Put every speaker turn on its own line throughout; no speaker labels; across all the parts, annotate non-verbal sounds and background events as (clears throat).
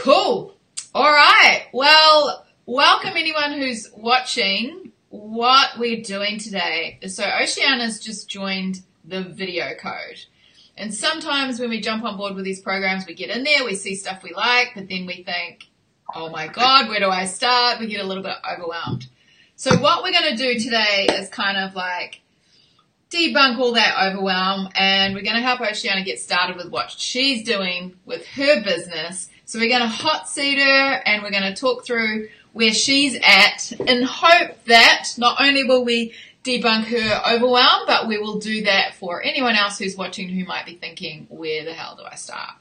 Cool. All right. Well, welcome anyone who's watching. What we're doing today. So Oceana's just joined the video code. And sometimes when we jump on board with these programs, we get in there, we see stuff we like, but then we think, oh my God, where do I start? We get a little bit overwhelmed. So what we're going to do today is kind of like debunk all that overwhelm and we're going to help Oceana get started with what she's doing with her business. So we're going to hot seat her and we're going to talk through where she's at in hope that not only will we debunk her overwhelm, but we will do that for anyone else who's watching who might be thinking, where the hell do I start?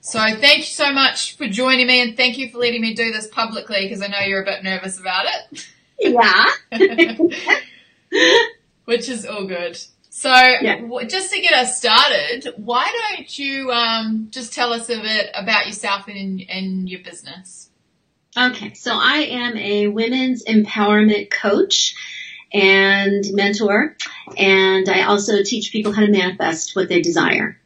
So thank you so much for joining me and thank you for letting me do this publicly because I know you're a bit nervous about it.
Yeah. (laughs) (laughs)
Which is all good. So yeah. just to get us started, why don't you um, just tell us a bit about yourself and, and your business?
Okay, so I am a women's empowerment coach and mentor, and I also teach people how to manifest what they desire.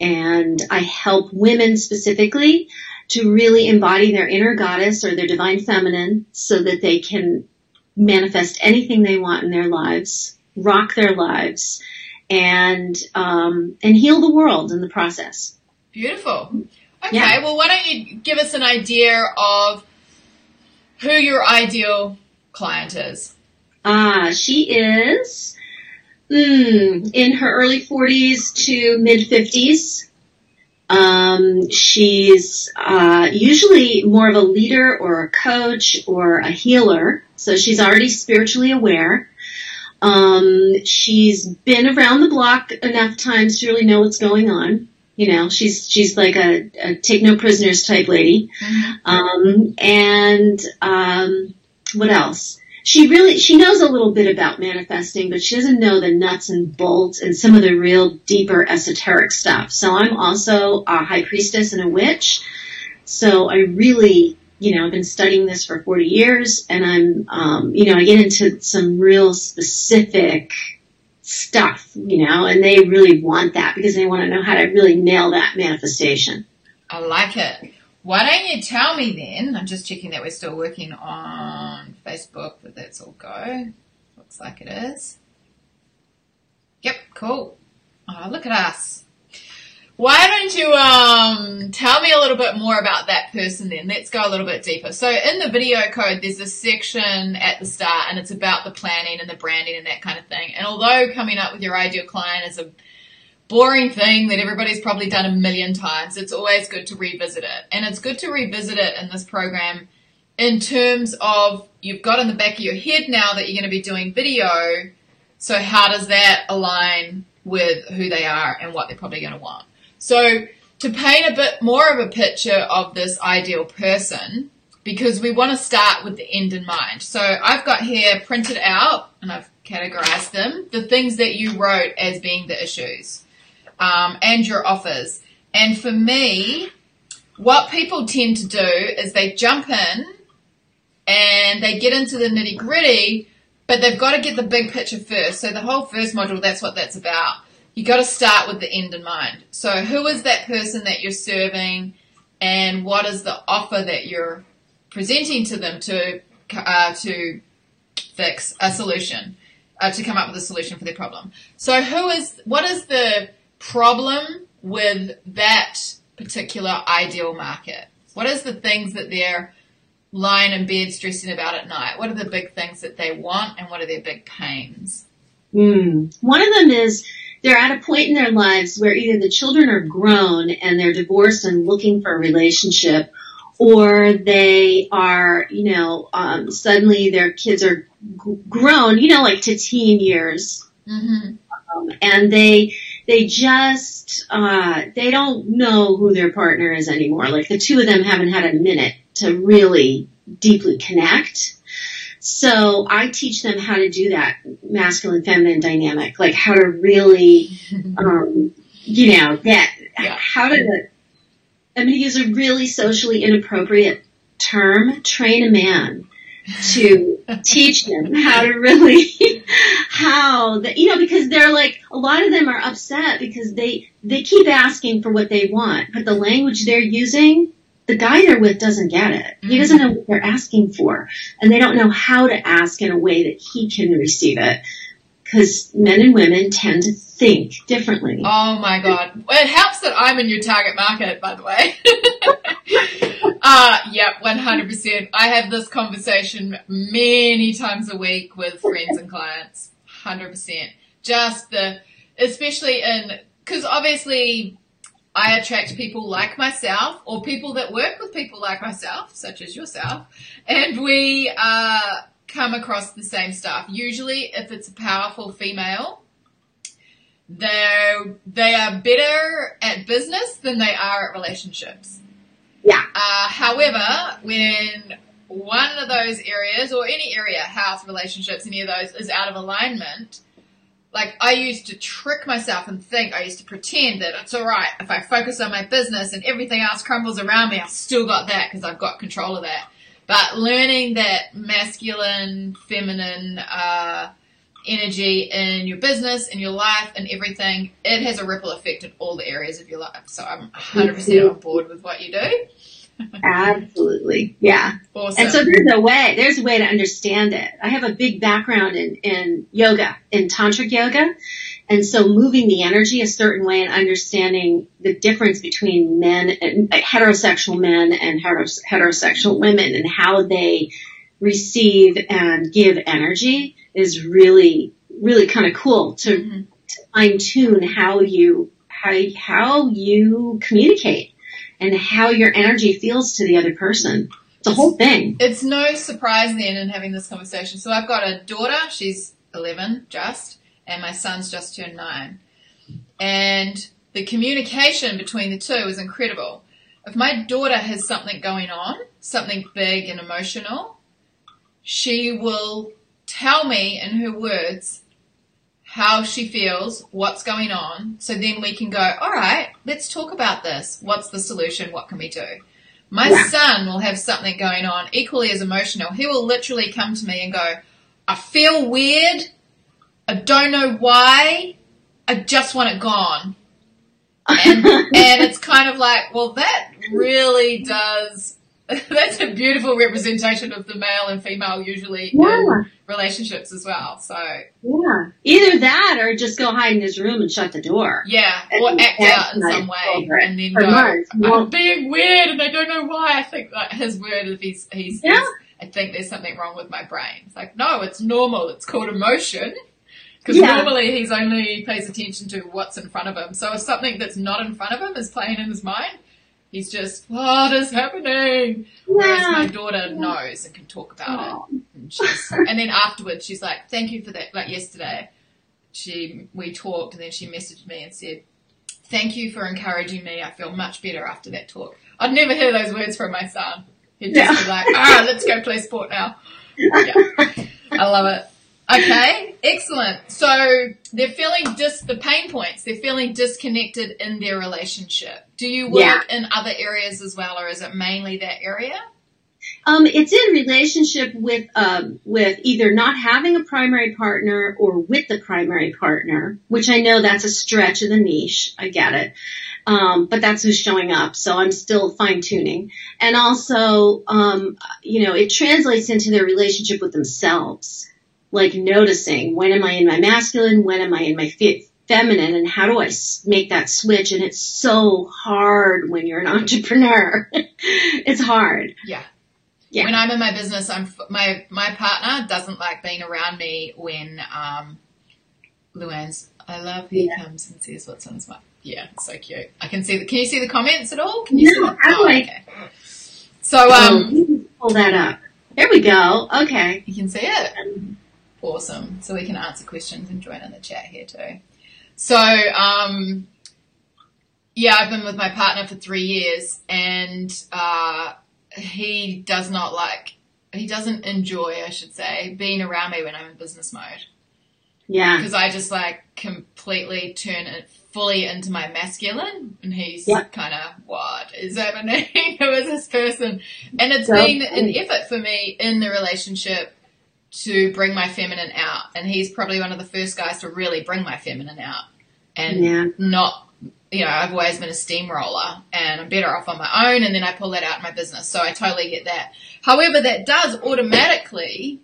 And I help women specifically to really embody their inner goddess or their divine feminine so that they can manifest anything they want in their lives, rock their lives, and um, and heal the world in the process.
Beautiful. Okay, yeah. well, why don't you give us an idea of who your ideal client is?
Ah, she is mm, in her early 40s to mid 50s. Um, she's uh, usually more of a leader or a coach or a healer, so she's already spiritually aware. Um, she's been around the block enough times to really know what's going on. You know, she's she's like a, a take no prisoners type lady. Mm-hmm. Um, and um, what else? She really she knows a little bit about manifesting, but she doesn't know the nuts and bolts and some of the real deeper esoteric stuff. So I'm also a high priestess and a witch. So I really you know, I've been studying this for 40 years and I'm, um, you know, I get into some real specific stuff, you know, and they really want that because they want to know how to really nail that manifestation.
I like it. Why don't you tell me then? I'm just checking that we're still working on Facebook, but that's all go. Looks like it is. Yep, cool. Oh, look at us. Why don't you um, tell me a little bit more about that person then? Let's go a little bit deeper. So in the video code, there's a section at the start and it's about the planning and the branding and that kind of thing. And although coming up with your ideal client is a boring thing that everybody's probably done a million times, it's always good to revisit it. And it's good to revisit it in this program in terms of you've got in the back of your head now that you're going to be doing video. So how does that align with who they are and what they're probably going to want? So to paint a bit more of a picture of this ideal person, because we want to start with the end in mind. So I've got here printed out and I've categorized them, the things that you wrote as being the issues um, and your offers. And for me, what people tend to do is they jump in and they get into the nitty gritty, but they've got to get the big picture first. So the whole first module, that's what that's about you got to start with the end in mind. So who is that person that you're serving and what is the offer that you're presenting to them to, uh, to fix a solution, uh, to come up with a solution for their problem. So who is, what is the problem with that particular ideal market? What is the things that they're lying in bed stressing about at night? What are the big things that they want and what are their big pains?
Mm. One of them is they're at a point in their lives where either the children are grown and they're divorced and looking for a relationship, or they are, you know, um, suddenly their kids are g- grown, you know, like to teen years, mm-hmm. um, and they they just uh, they don't know who their partner is anymore. Like the two of them haven't had a minute to really deeply connect. So I teach them how to do that masculine feminine dynamic, like how to really, (laughs) um, you know, that yeah. how to. I'm going to use a really socially inappropriate term: train a man to (laughs) teach them how to really (laughs) how that you know because they're like a lot of them are upset because they they keep asking for what they want but the language they're using the guy they're with doesn't get it. He doesn't know what they're asking for, and they don't know how to ask in a way that he can receive it. Because men and women tend to think differently.
Oh my god. It helps that I'm in your target market, by the way. (laughs) uh, yep, 100%. I have this conversation many times a week with friends and clients. 100%. Just the, especially in, cause obviously I attract people like myself or people that work with people like myself, such as yourself, and we, uh, come across the same stuff. Usually if it's a powerful female, they they are better at business than they are at relationships.
Yeah.
Uh, however, when one of those areas or any area, health, relationships, any of those is out of alignment, like I used to trick myself and think I used to pretend that it's all right if I focus on my business and everything else crumbles around me. I've still got that because I've got control of that. But learning that masculine, feminine. Uh, energy in your business, in your life, and everything, it has a ripple effect in all the areas of your life. So I'm 100% on board with what you do. (laughs)
Absolutely. Yeah.
Awesome.
And so there's a way, there's a way to understand it. I have a big background in, in yoga, in tantric yoga. And so moving the energy a certain way and understanding the difference between men and heterosexual men and heteros, heterosexual women and how they receive and give energy is really, really kind of cool to,
Mhm.
to fine tune how you, how, how you communicate and how your energy feels to the other person. It's a whole thing.
It's no surprise then in having this conversation. So I've got a daughter, she's 11 just, and my son's just turned nine. And the communication between the two is incredible. If my daughter has something going on, something big and emotional, she will tell me in her words how she feels, what's going on, so then we can go, all right, let's talk about this. What's the solution? What can we do? My
Yeah.
son will have something going on equally as emotional. He will literally come to me and go, I feel weird. I don't know why. I just want it gone. (laughs) And, and it's kind of like, well, that really does, (laughs) that's a beautiful representation of the male and female usually
yeah,
in relationships as well. So
yeah. Either that or just go hide in his room and shut the door.
yeah, or act out in some way and then
For
go,
months.
I'm
Well-
being weird and I don't know why. I think that his word is he's, he's,
Yeah.
he's- I think there's something wrong with my brain. It's like, no, it's normal. It's called emotion. Because
Yeah.
normally he's only pays attention to what's in front of him. So if something that's not in front of him is playing in his mind, he's just, what is happening? Whereas my
Yeah.
daughter knows and can talk about it.
Oh,
And, she's, and then afterwards, she's like, "Thank you for that." Like yesterday, she we talked, and then she messaged me and said, "Thank you for encouraging me. I feel much better after that talk." I'd never hear those words from my son. He'd just be like, "Ah, let's go play sport now." (laughs) Yeah, I love it. Okay, excellent. So they're feeling dis the pain points. They're feeling disconnected in their relationship. Do you work
Yeah.
in other areas as well, or is it mainly that area?
Um, it's in relationship with um, with either not having a primary partner or with the primary partner, which I know that's a stretch of the niche. I get it, um, but that's who's showing up. So I'm still fine tuning, and also, um, you know, it translates into their relationship with themselves, like noticing when am I in my masculine, when am I in my fe- feminine, and how do I s- make that switch? And it's so hard when you're an (laughs) entrepreneur. it's hard.
Yeah.
Yeah.
When I'm in my business, I'm f- my my partner doesn't like being around me when um, Luann's. I love he
Yeah.
comes and says what's on his mind. Yeah, so cute. I can see the. Can you see the comments at all? Can you see
No,
them?
how do I-
okay. So
Um,
um,
pull that up. There we go. Okay.
you can see it. Awesome. So we can answer questions and join in the chat here too. So um, yeah, I've been with my partner for three years, and uh, he does not like. He doesn't enjoy, I should say, being around me when I'm in business mode.
Yeah.
because I just like completely turn it fully into my masculine, and he's
Yeah.
kind of what is happening? (laughs) Who is this person? And it's
So
been an effort for me in the relationship to bring my feminine out, and he's probably one of the first guys to really bring my feminine out, and
Yeah.
not you know, I've always been a steamroller and I'm better off on my own and then I pull that out in my business. So I totally get that. However, that does automatically,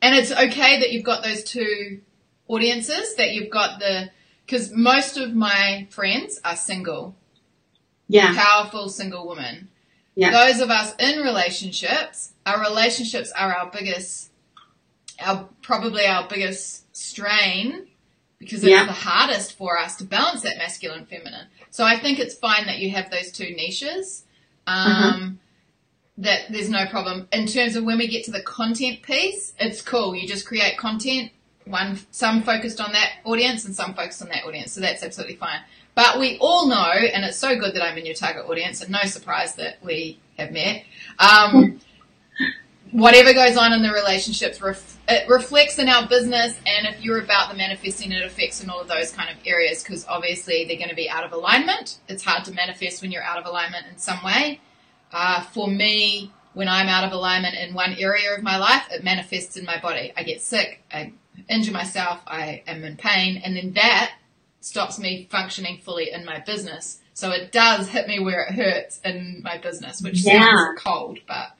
and it's okay that you've got those two audiences, that you've got the, cause most of my friends are single.
Yeah.
Powerful single women.
Yeah.
Those of us in relationships, our relationships are our biggest, our, probably our biggest strain because it's
Yeah.
the hardest for us to balance that masculine and feminine. So I think it's fine that you have those two niches. Um,
Uh-huh.
That there's no problem in terms of when we get to the content piece. It's cool. You just create content. One, some focused on that audience and some focused on that audience. So that's absolutely fine. But we all know, and it's so good that I'm in your target audience, and no surprise that we have met. Um, (laughs) whatever goes on in the relationships, ref- it reflects in our business, and if you're about the manifesting, it affects in all of those kind of areas because obviously they're going to be out of alignment. It's hard to manifest when you're out of alignment in some way. Uh, for me, when I'm out of alignment in one area of my life, it manifests in my body. I get sick, I injure myself, I am in pain, and then that stops me functioning fully in my business. So it does hit me where it hurts in my business, which
Yeah.
sounds cold, but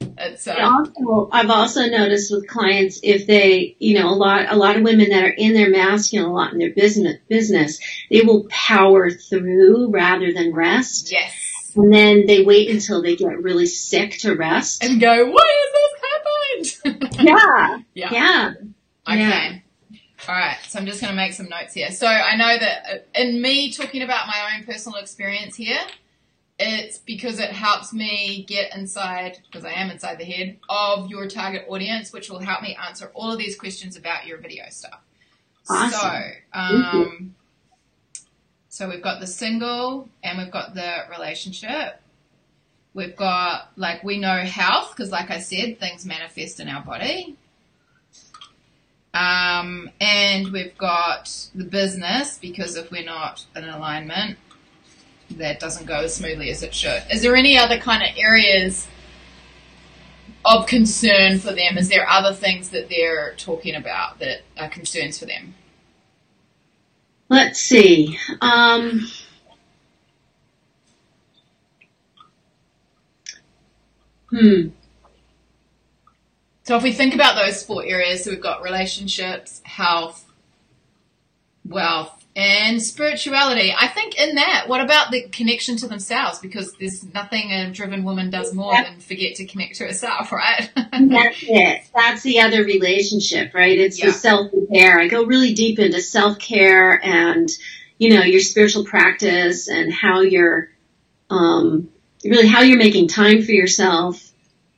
it's uh,
Also, I've also noticed with clients if they, you know, a lot, a lot of women that are in their masculine a lot in their business, business, they will power through rather than rest.
yes,
And then they wait until they get really sick to rest.
and go, why has this happened? (laughs)
Yeah.
yeah.
Yeah.
Okay.
Yeah.
All right. So I'm just going to make some notes here. So I know that uh, in me talking about my own personal experience here, it's because it helps me get inside, because I am inside the head of your target audience, which will help me answer all of these questions about your video stuff.
Awesome.
So, um, so we've got the single and we've got the relationship. We've got, like, we know health, because like I said, things manifest in our body. Um, and we've got the business, because if we're not in alignment, that doesn't go as smoothly as it should. Is there any other kind of areas of concern for them? Is there other things that they're talking about that are concerns for them?
Let's see. Um, hmm.
So if we think about those four areas, so we've got relationships, health, wealth, and spirituality. I think in that, what about the connection to themselves? Because there's nothing a driven woman does more than forget to connect to herself, (laughs) right?
That's it. That's the other relationship, right? It's
Yeah.
the self care. I go really deep into self care and, you know, your spiritual practice and how you're, um, really how you're making time for yourself,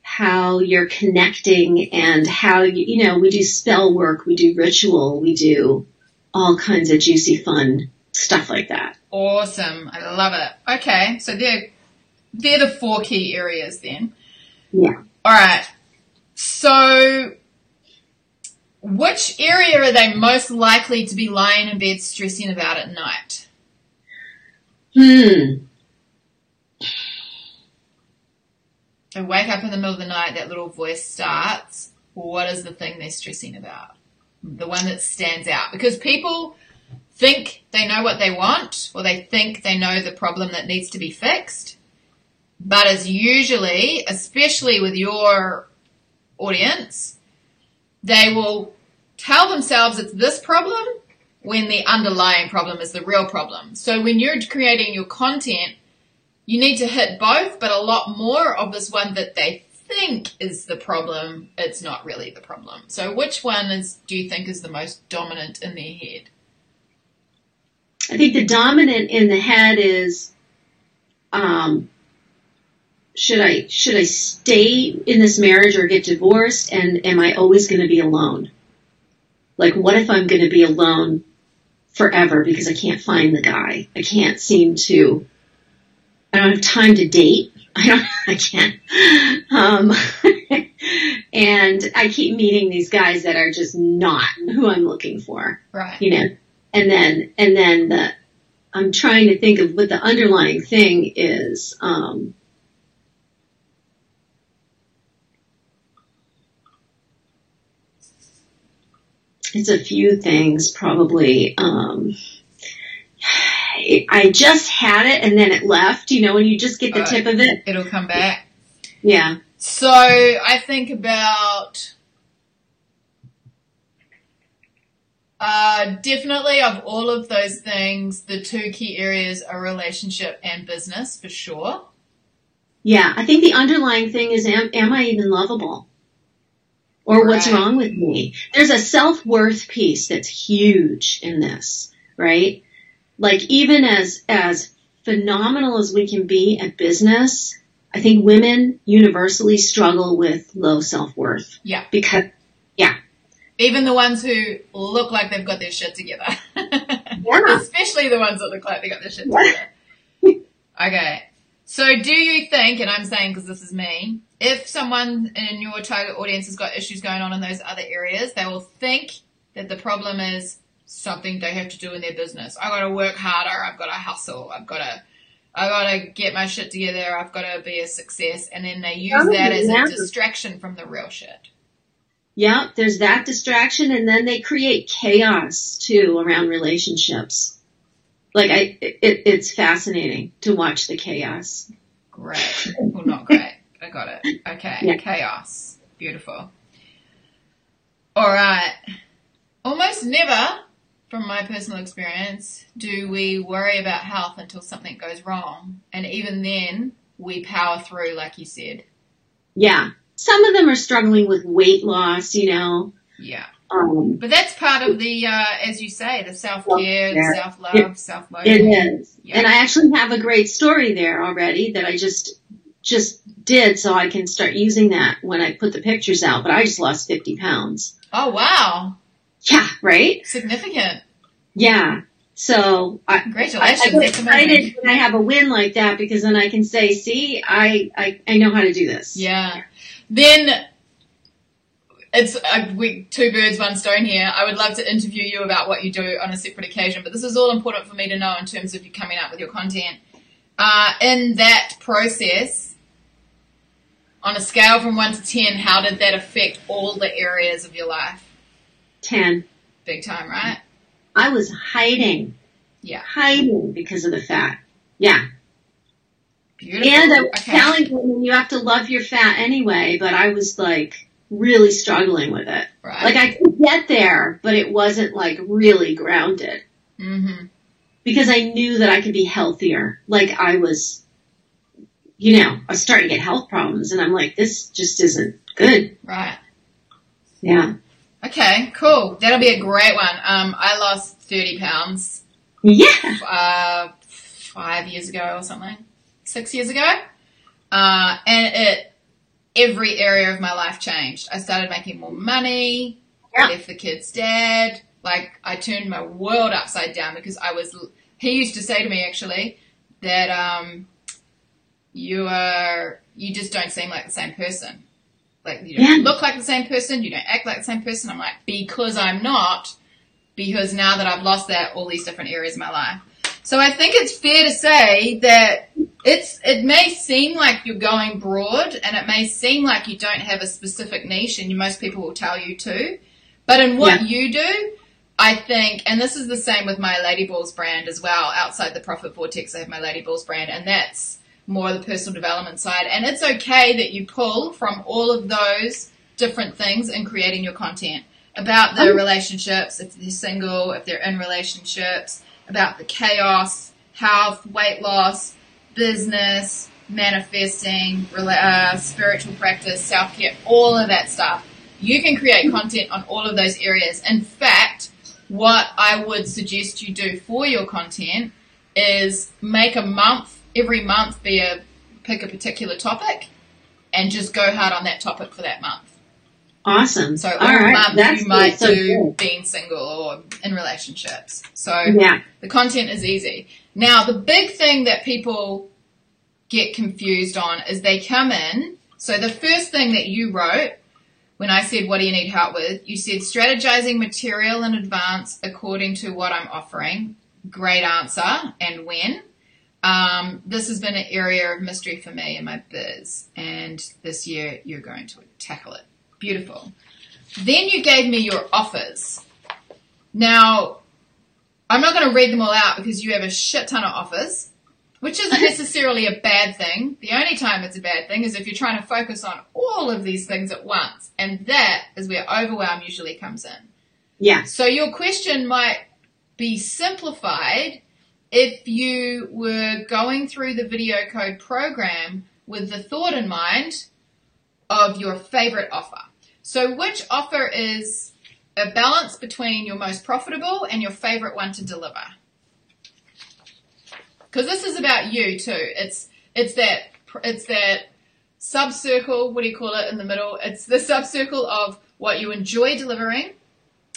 how you're connecting and how you, you know, we do spell work, we do ritual, we do all kinds of juicy fun stuff like that.
awesome. I love it. Okay. So they're, they're the four key areas then.
Yeah.
All right. So, which area are they most likely to be lying in bed stressing about at night?
Hmm.
They wake up in the middle of the night, that little voice starts. What is the thing they're stressing about? The one that stands out. Because people think they know what they want, or they think they know the problem that needs to be fixed. But as usually, especially with your audience, they will tell themselves it's this problem when the underlying problem is the real problem. So when you're creating your content, you need to hit both, but a lot more of this one that they think is the problem, it's not really the problem. So which one is do you think is the most dominant in their head?
I think the dominant in the head is, um, should I should I stay in this marriage or get divorced? And am I always going to be alone? Like, what if I'm going to be alone forever because I can't find the guy? I can't seem to. I don't have time to date. I (laughs) don't. I can't. Um, (laughs) and I keep meeting these guys that are just not who I'm looking for
Right.
you know, and then, and then the, I'm trying to think of what the underlying thing is, um, it's a few things probably, um, I, I just had it and then it left. You know, when you just get the tip of it.
It'll come back.
Yeah.
So I think about uh, definitely of all of those things, the two key areas are relationship and business for sure.
Yeah. I think the underlying thing is, am, am I even lovable? Or what's wrong with me? There's a self-worth piece that's huge in this, right? Like even as, as phenomenal as we can be at business, I think women universally struggle with low self-worth.
Yeah.
Because, yeah.
Even the ones who look like they've got their shit together. (laughs) (laughs)
yeah.
Especially the ones that look like they got their shit together. (laughs) okay. So do you think, and I'm saying because this is me, if someone in your target audience has got issues going on in those other areas, they will think that the problem is something they have to do in their business. I gotta work harder, I've gotta hustle, I've gotta I gotta get my shit together, I've gotta be a success, and then they use that as
yeah.
a distraction from the real shit.
Yeah, there's that distraction and then they create chaos too around relationships. Like I, it, it's fascinating to watch the chaos.
Great. Well, not great. I got it. Okay.
Yeah.
Chaos. Beautiful. All right. Almost never, from my personal experience, do we worry about health until something goes wrong. And even then, we power through, like you said.
Yeah. Some of them are struggling with weight loss, you know.
Yeah.
Um,
But that's part of the, uh, as you say, the self care, self love, self
it
motivation.
is.
Yeah.
And I actually have a great story there already that I just, just did so I can start using that when I put the pictures out, but I just lost 50 pounds.
Oh, wow.
Yeah, right?
Significant.
Yeah. So I, I,
Congratulations.
I get
that's
excited when I have a win like that because then I can say, see, I, I, I know how to do this.
Yeah. Then it's uh, we, two birds, one stone here. I would love to interview you about what you do on a separate occasion, but this is all important for me to know in terms of you coming up with your content. Uh, in that process, on a scale from one to ten, how did that affect all the areas of your life?
10.
Big time, right?
I was hiding.
Yeah.
Hiding because of the fat. Yeah.
Beautiful.
And I was
okay.
telling women you have to love your fat anyway, but I was like really struggling with it.
right.
Like I could get there, but it wasn't like really grounded
mm-hmm.
because I knew that I could be healthier. Like I was, you know, I was starting to get health problems and I'm like, this just isn't good.
Right.
Yeah.
Okay. Cool. That'll be a great one. Um, I lost thirty pounds
Yeah.
uh, five years ago or something, six years ago, uh, and it every area of my life changed. I started making more money.
Yeah.
I left the kids' dad. Like I turned my world upside down because I was. He used to say to me actually that um, you are you just don't seem like the same person. Like you don't
Yeah.
look like the same person. You don't act like the same person. I'm like because I'm not because now that I've lost that, all these different areas of my life. So I think it's fair to say that it's it may seem like you're going broad, and it may seem like you don't have a specific niche, and most people will tell you to. But in what you do, I think, and this is the same with my Lady Balls brand as well. Outside the Profit Vortex, I have my Lady Balls brand, and that's more the personal development side. And it's okay that you pull from all of those different things in creating your content about the relationships, if they're single, if they're in relationships, about the chaos, health, weight loss, business, manifesting, rela- uh, spiritual practice, self care, all of that stuff. You can create content on all of those areas. In fact, what I would suggest you do for your content is make a month, every month be a, pick a particular topic and just go hard on that topic for that month.
Awesome.
So
All
all
right.
month
That's
you might
so
do
good.
being single or in relationships. So
Yeah.
the content is easy. Now the big thing that people get confused on is they come in. So the first thing that you wrote when I said, what do you need help with? You said strategizing material in advance according to what I'm offering. Great answer. And when? Um, this has been an area of mystery for me in my biz. And this year you're going to tackle it. Beautiful. Then you gave me your offers. Now, I'm not going to read them all out because you have a shit ton of offers, which isn't (laughs) necessarily a bad thing. The only time it's a bad thing is if you're trying to focus on all of these things at once. And that is where overwhelm usually comes in.
Yeah.
So your question might be simplified if you were going through the video code program with the thought in mind of your favorite offer. So which offer is a balance between your most profitable and your favorite one to deliver? Because this is about you too. It's it's that it's that subcircle. What do you call it in the middle? It's the sub circle of what you enjoy delivering,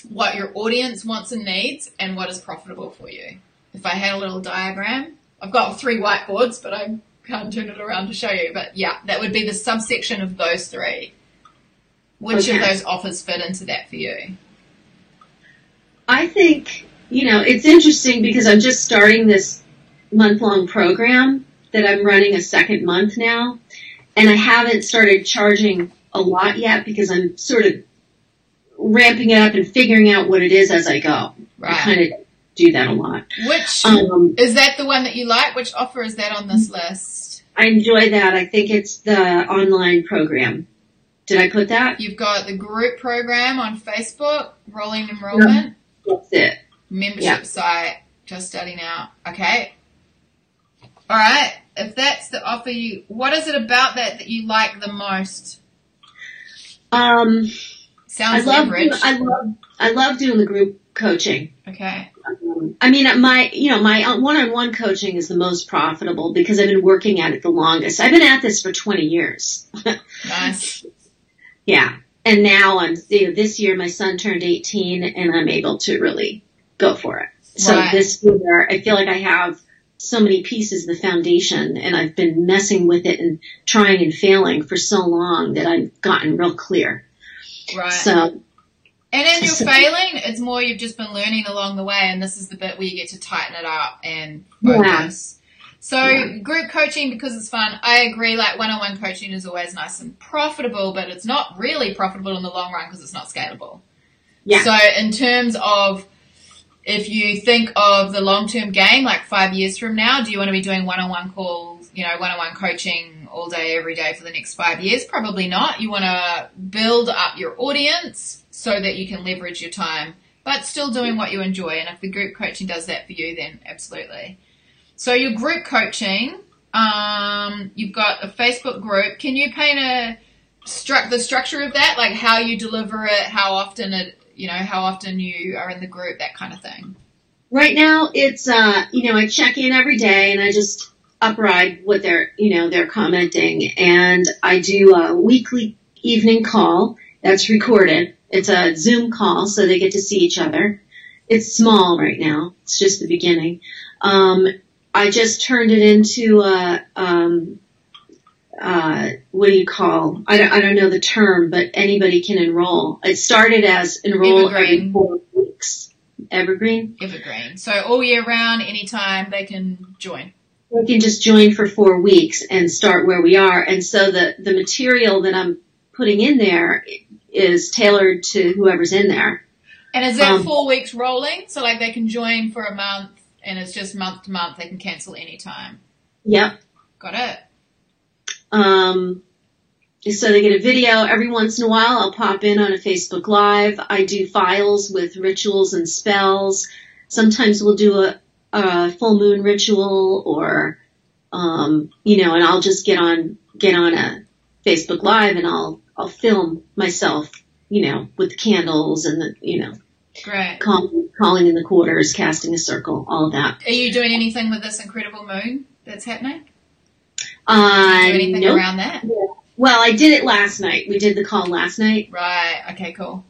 what your audience wants and needs, and what is profitable for you. If I had a little diagram, I've got three whiteboards, but I can't turn it around to show you. But yeah, that would be the subsection of those three. Which
Okay.
of those offers fit into that for you?
I think, you know, it's interesting because I'm just starting this month long program that I'm running a second month now. And I haven't started charging a lot yet because I'm sort of ramping it up and figuring out what it is as I go. I
Right.
kind of do that a lot.
Which
Um,
is that the one that you like? Which offer is that on this list?
I enjoy that. I think it's the online program. Did I put that?
You've got the group program on Facebook, rolling enrollment,
That's it.
membership
Yeah.
site, just starting out. Okay. All right. If that's the offer you, what is it about that that you like the most?
Um,
Sounds I
love,
leverage.
I love, I love doing the group coaching.
okay.
Um, I mean, my, you know, my uh, one-on-one coaching is the most profitable because I've been working at it the longest. I've been at this for 20 years. (laughs)
Nice.
yeah. And now I'm, you know, this year my son turned 18 and I'm able to really go for it. So
Right.
this year I feel like I have so many pieces of the foundation and I've been messing with it and trying and failing for so long that I've gotten real clear.
Right.
So,
and in your (laughs) failing, it's more you've just been learning along the way, and this is the bit where you get to tighten it up and
Yeah.
focus. So
Yeah.
group coaching because it's fun. I agree. Like one-on-one coaching is always nice and profitable, but it's not really profitable in the long run because it's not scalable.
Yeah.
So in terms of if you think of the long-term game, like five years from now, do you want to be doing one-on-one calls, you know, one-on-one coaching all day, every day for the next five years? Probably not. You want to build up your audience so that you can leverage your time, but still doing what you enjoy. And if the group coaching does that for you, then absolutely. So your group coaching, um, you've got a Facebook group. Can you paint a the structure of that, like how you deliver it, how often it, you know, how often you are in the group, that kind of thing.
Right now, it's uh, you know, I check in every day and I just upride what they're, you know, they're commenting, and I do a weekly evening call that's recorded. It's a Zoom call, so they get to see each other. It's small right now. It's just the beginning. Um, I just turned it into a, um, uh, what do you call? I don't, I don't know the term, but anybody can enroll. It started as enroll every
Evergreen.
four weeks. Evergreen.
Evergreen. So all year round, anytime they can join.
we can just join for four weeks and start where we are. And so the, the material that I'm putting in there is tailored to whoever's in there.
And is that
Um,
four weeks rolling? So like they can join for a month and it's just month to month. They can cancel anytime.
Yep.
Got it.
Um, so they get a video every once in a while. I'll pop in on a Facebook Live. I do files with rituals and spells. Sometimes we'll do a, a full moon ritual or, um, you know, and I'll just get on, get on a Facebook Live and I'll, I'll film myself, you know, with candles and the, you know,
Great.
calling, calling in the quarters, casting a circle, all of that.
Are you doing anything with this incredible moon that's happening?
Uh,
Do anything
nope.
around that?
Well, I did it last night. We did the call last night.
Right. Okay, cool.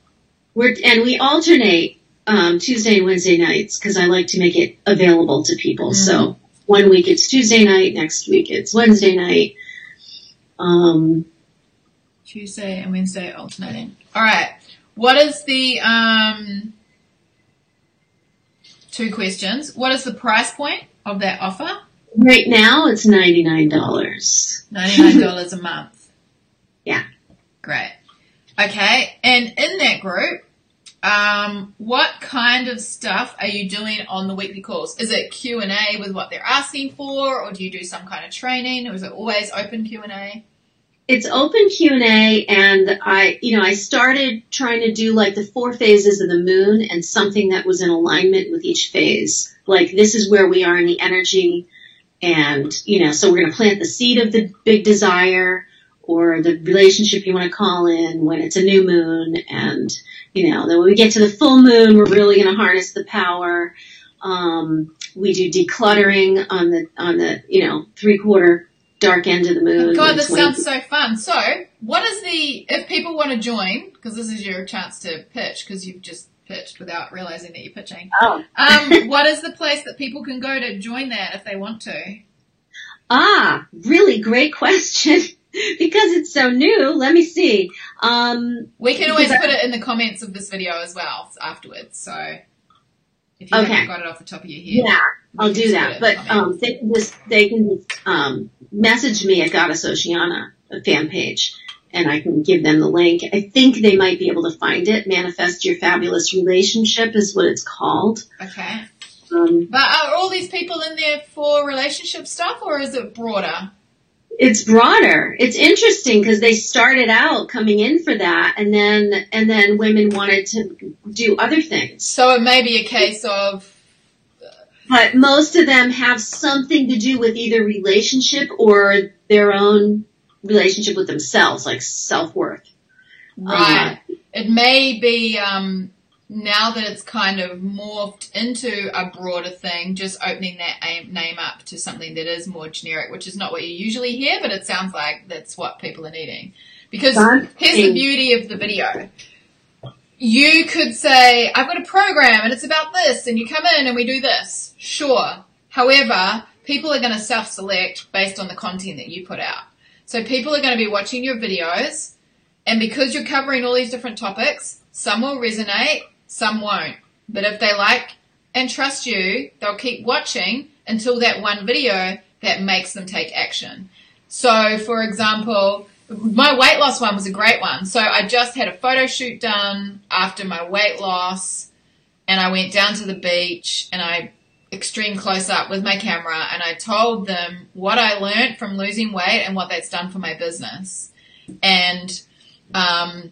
We're, and we alternate um, Tuesday and Wednesday nights because I like to make it available to people.
Mhm.
So one week it's Tuesday night, next week it's Wednesday night. Um,
Tuesday and Wednesday alternating. All right. What is the um two questions? What is the price point of that offer?
right now it's ninety nine dollars.
Ninety nine (laughs) dollars a month.
Yeah.
Great. Okay. And in that group, Um, what kind of stuff are you doing on the weekly calls? Is it Q and A with what they're asking for, or do you do some kind of training, or is it always open Q and A?
It's open Q and A, and I, you know, I started trying to do like the four phases of the moon and something that was in alignment with each phase. Like this is where we are in the energy, and you know, so we're going to plant the seed of the big desire or the relationship you want to call in when it's a new moon and you know then when we get to the full moon we're really going to harness the power um, we do decluttering on the on the you know three quarter dark end of the moon
God, this sounds so fun. So, what is the if people want to join? Because this is your chance to pitch because you've just pitched without realizing that you're pitching.
oh
Um, (laughs) what is the place that people can go to join that if they want to?
ah really great question (laughs) because it's so new let me see um,
We can always
I-
put it in the comments of this video as well afterwards. So if you
Okay.
haven't got it off the top of your head,
yeah I'll do that. But
in the comments.
um, they can just they can just um, message me at Goddess Oceana a fan page, and I can give them the link. I think they might be able to find it. Manifest your fabulous relationship is what it's called.
okay.
Um,
But are all these people in there for relationship stuff, or is it broader?
it's broader. It's interesting because they started out coming in for that, and then and then women wanted to do other things.
So it may be a case of
But most of them have something to do with either relationship or their own relationship with themselves, like self worth.
Right. it may be um, now that it's kind of morphed into a broader thing, just opening that aim, name up to something that is more generic, which is not what you usually hear, but it sounds like that's what people are needing. Because here's the beauty of the video. You could say, I've got a program and it's about this, and you come in and we do this. Sure. However, people are going to self select based on the content that you put out. So people are going to be watching your videos, and because you're covering all these different topics, some will resonate, some won't. But if they like and trust you, they'll keep watching until that one video that makes them take action. So, for example, my weight loss one was a great one. So I just had a photo shoot done after my weight loss and I went down to the beach and I extreme close up with my camera and I told them what I learned from losing weight and what that's done for my business. And um,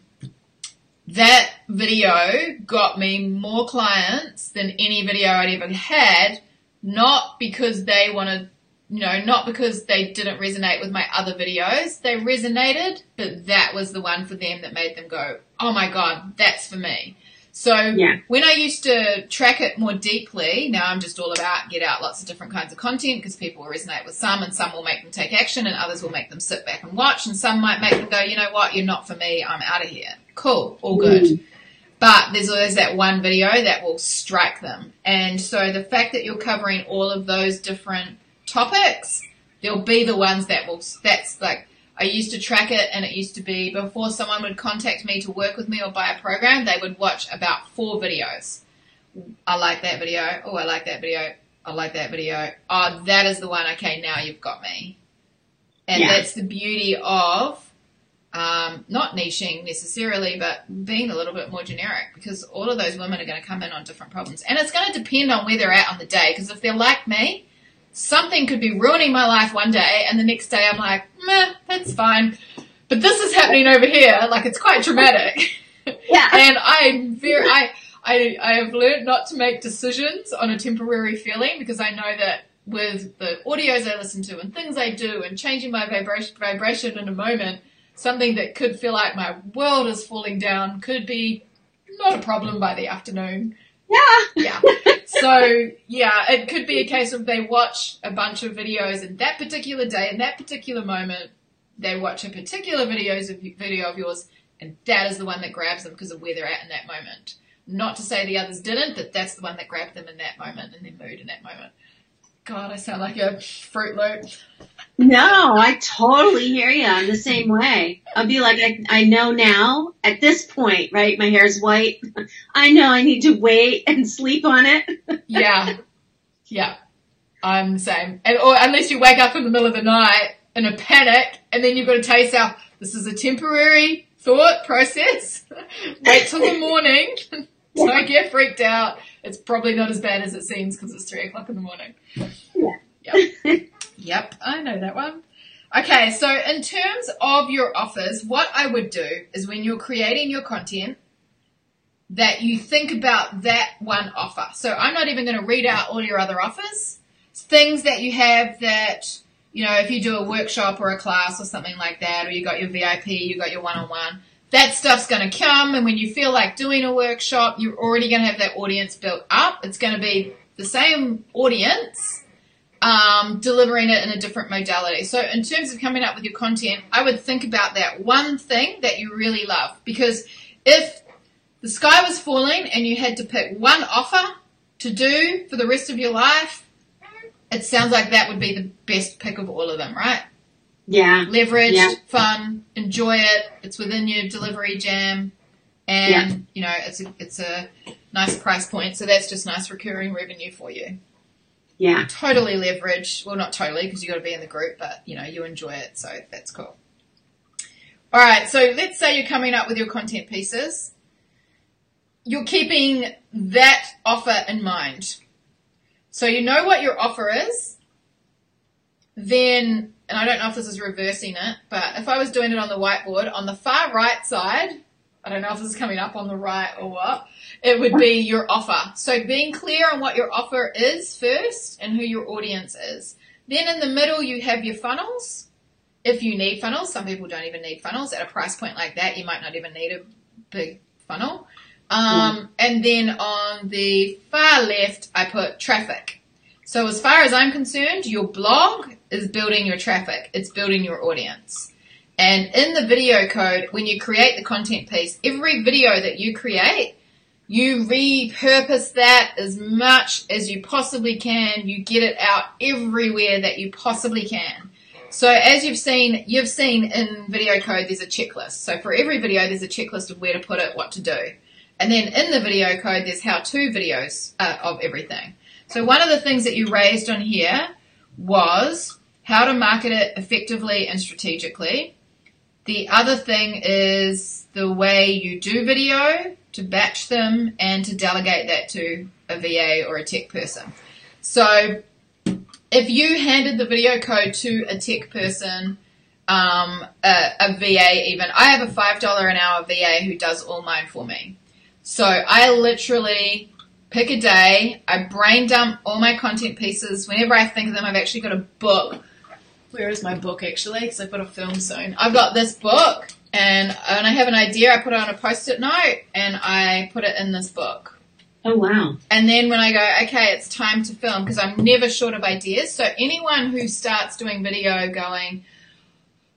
that video got me more clients than any video I'd ever had, not because they wanted, you know, not because they didn't resonate with my other videos. They resonated, but that was the one for them that made them go, oh my God, that's for me. So
Yeah.
when I used to track it more deeply, now I'm just all about get out lots of different kinds of content because people will resonate with some and some will make them take action and others will make them sit back and watch and some might make them go, you know what, you're not for me, I'm out of here. Cool, all good.
Mm.
But there's always that one video that will strike them. And so the fact that you're covering all of those different topics, they'll be the ones that will, that's like, I used to track it and it used to be before someone would contact me to work with me or buy a program, they would watch about four videos. I like that video. Oh, I like that video. I like that video. Oh, that is the one. Okay, now you've got me. And
Yeah.
that's the beauty of um, not niching necessarily, but being a little bit more generic because all of those women are going to come in on different problems. And it's going to depend on where they're at on the day because if they're like me, something could be ruining my life one day and the next day I'm like, meh, that's fine. But this is happening over here. Like it's quite dramatic. (laughs)
Yeah.
and I'm very, I, I, I have learned not to make decisions on a temporary feeling because I know that with the audios I listen to and things I do and changing my vibration, vibration in a moment, something that could feel like my world is falling down could be not a problem by the afternoon.
Yeah.
Yeah. so yeah, it could be a case of they watch a bunch of videos in that particular day, in that particular moment. They watch a particular videos of video of yours, and that is the one that grabs them because of where they're at in that moment. Not to say the others didn't, but that's the one that grabbed them in that moment, in their mood in that moment. God, I sound like a Fruit Loop.
No, I totally hear you. I'm the same way. I'll be like, I, I know now at this point, right? My hair's white. (laughs) I know I need to wait and sleep on it. (laughs)
Yeah, yeah, I'm the same. And, or unless you wake up in the middle of the night in a panic, and then you've got to tell yourself, this is a temporary thought process. (laughs) Wait till the morning. Don't get freaked out. It's probably not as bad as it seems because it's three o'clock in the morning. Yep. I know that one. Okay, so in terms of your offers, what I would do is when you're creating your content, that you think about that one offer. So I'm not even going to read out all your other offers. Things that you have that, you know, if you do a workshop or a class or something like that, or you got your VIP, you got your one-on-one, that stuff's going to come. And when you feel like doing a workshop, you're already going to have that audience built up. It's going to be the same audience, um, delivering it in a different modality. So in terms of coming up with your content, I would think about that one thing that you really love. Because if the sky was falling and you had to pick one offer to do for the rest of your life, it sounds like that would be the best pick of all of them, right?
Yeah.
Leveraged,
Yeah.
fun, enjoy it. It's within your delivery jam, and
Yeah.
you know it's a it's a nice price point. So that's just nice recurring revenue for you.
Yeah.
Totally leveraged. Well, not totally because you got to be in the group, but you know you enjoy it, so that's cool. All right, so let's say you're coming up with your content pieces. You're keeping that offer in mind. So you know what your offer is. Then, and I don't know if this is reversing it, but if I was doing it on the whiteboard, on the far right side, I don't know if this is coming up on the right or what, it would be your offer. So being clear on what your offer is first and who your audience is. Then in the middle, you have your funnels. If you need funnels, some people don't even need funnels. At a price point like that, you might not even need a big funnel. Um, and then on the far left, I put traffic. So as far as I'm concerned, your blog is building your traffic. It's building your audience. And in the video code, when you create the content piece, every video that you create, you repurpose that as much as you possibly can. You get it out everywhere that you possibly can. So as you've seen, you've seen in video code, there's a checklist. So for every video, there's a checklist of where to put it, what to do. And then in the video code, there's how-to videos uh, of everything. So one of the things that you raised on here was how to market it effectively and strategically. The other thing is the way you do video, to batch them, and to delegate that to a VA or a tech person. So if you handed the video code to a tech person, um, a, a VA even, I have a $5 an hour VA who does all mine for me. So I literally pick a day, I brain dump all my content pieces. Whenever I think of them, I've actually got a book. Where is my book actually? Because I've got a film soon. I've got this book, and when I have an idea, I put it on a post-it note and I put it in this book.
Oh wow.
And then when I go, okay, it's time to film because I'm never short of ideas. So anyone who starts doing video going,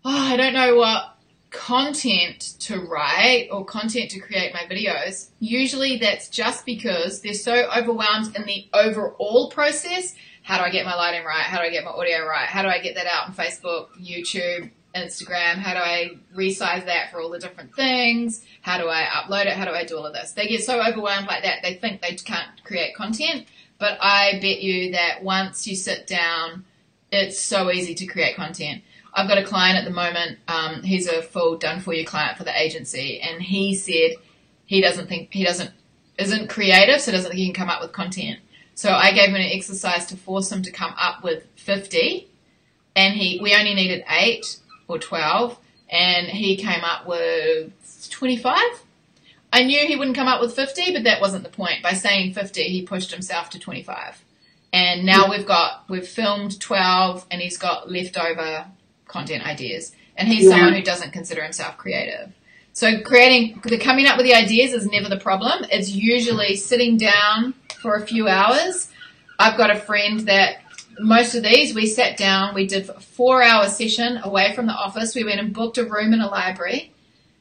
oh, I don't know what content to write or content to create my videos, usually that's just because they're so overwhelmed in the overall process. How do I get my lighting right? How do I get my audio right? How do I get that out on Facebook, YouTube, Instagram? How do I resize that for all the different things? How do I upload it? How do I do all of this? They get so overwhelmed like that, they think they can't create content. But I bet you that once you sit down, it's so easy to create content. I've got a client at the moment. Um, he's a full done for you client for the agency, and he said he doesn't think he doesn't isn't creative, so doesn't think he can come up with content. So I gave him an exercise to force him to come up with fifty, and he we only needed eight or twelve, and he came up with twenty five. I knew he wouldn't come up with fifty, but that wasn't the point. By saying fifty, he pushed himself to twenty five. And now we've got we've filmed twelve, and he's got leftover content ideas. And he's
Yeah.
someone who doesn't consider himself creative. So creating, the coming up with the ideas is never the problem. It's usually sitting down for a few hours. I've got a friend that most of these we sat down, we did a four hour session away from the office. We went and booked a room in a library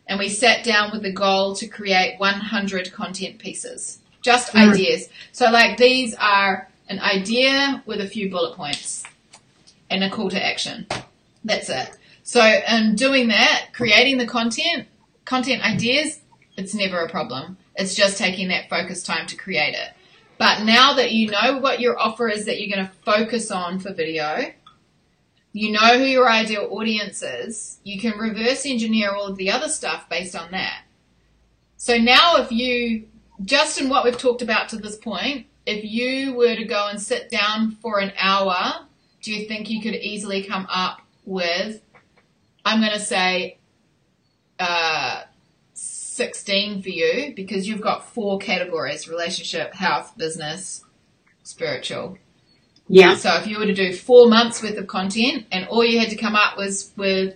and we sat down with the goal to create 100 content pieces. Just
Mm.
ideas. So like these are an idea with a few bullet points and a call to action. That's it. So, in doing that, creating the content, content ideas, it's never a problem. It's just taking that focus time to create it. But now that you know what your offer is that you're going to focus on for video, you know who your ideal audience is, you can reverse engineer all of the other stuff based on that. So now if you just in what we've talked about to this point, if you were to go and sit down for an hour, do you think you could easily come up with, I'm going to say, uh, 16 for you because you've got four categories relationship, health, business, spiritual.
Yeah.
So if you were to do four months worth of content and all you had to come up was with,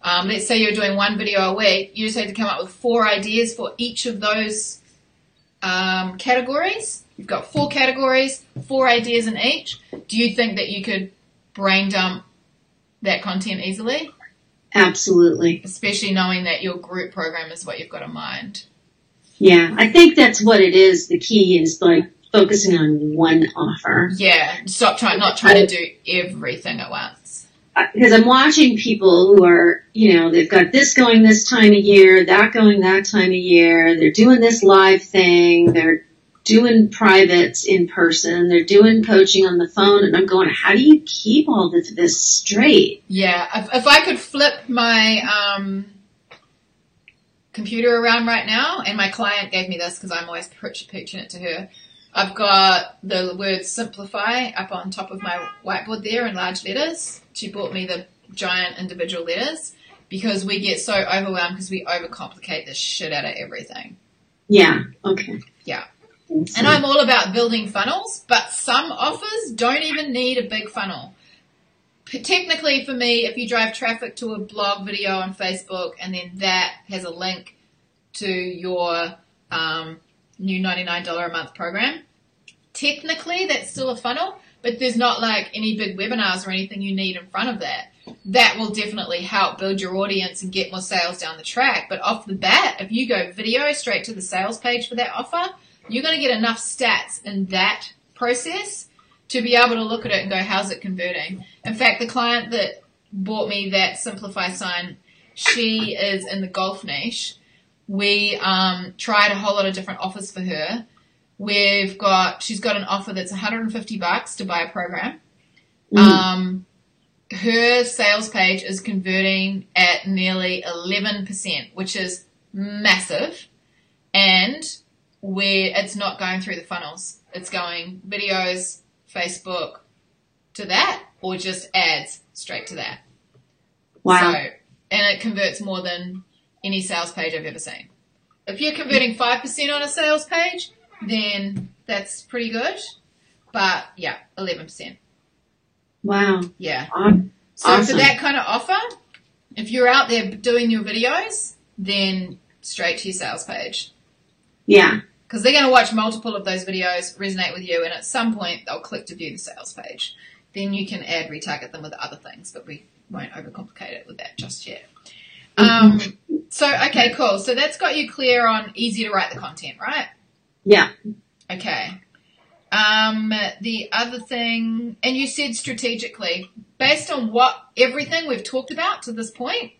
um, let's say you're doing one video a week, you just had to come up with four ideas for each of those um, categories. You've got four categories, four ideas in each. Do you think that you could brain dump that content easily?
Absolutely.
Especially knowing that your group program is what you've got in mind.
Yeah, I think that's what it is. The key is like focusing on one offer.
Yeah, stop trying, not trying to do everything at once.
Uh, because I'm watching people who are, you know, they've got this going this time of year, that going that time of year, they're doing this live thing, they're doing privates in person, they're doing coaching on the phone, and I'm going, how do you keep all this, this straight?
Yeah, if, if I could flip my um, computer around right now, and my client gave me this because I'm always pitching it to her. I've got the word simplify up on top of my whiteboard there in large letters. She bought me the giant individual letters because we get so overwhelmed because we overcomplicate the shit out of everything.
Yeah, okay.
Yeah. And I'm all about building funnels, but some offers don't even need a big funnel. Technically, for me, if you drive traffic to a blog video on Facebook and then that has a link to your um, new $99 a month program, technically that's still a funnel, but there's not like any big webinars or anything you need in front of that. That will definitely help build your audience and get more sales down the track. But off the bat, if you go video straight to the sales page for that offer, you're going to get enough stats in that process to be able to look at it and go, how's it converting? In fact, the client that bought me that Simplify sign, she is in the golf niche. We um, tried a whole lot of different offers for her. We've got, she's got an offer that's 150 bucks to buy a program.
Mm.
Um, her sales page is converting at nearly 11%, which is massive. And where it's not going through the funnels. It's going videos, Facebook to that, or just ads straight to that.
Wow.
So, and it converts more than any sales page I've ever seen. If you're converting 5% on a sales page, then that's pretty good. But yeah, 11%.
wow.
Yeah.
Awesome.
So for that kind of offer, if you're out there doing your videos, then straight to your sales page.
Yeah.
Because they're going to watch multiple of those videos, resonate with you, and at some point they'll click to view the sales page. Then you can add retarget them with other things, but we won't overcomplicate it with that just yet. Um, so okay, cool. So that's got you clear on easy to write the content, right?
Yeah.
Okay. Um, the other thing, and you said strategically, based on what everything we've talked about to this point,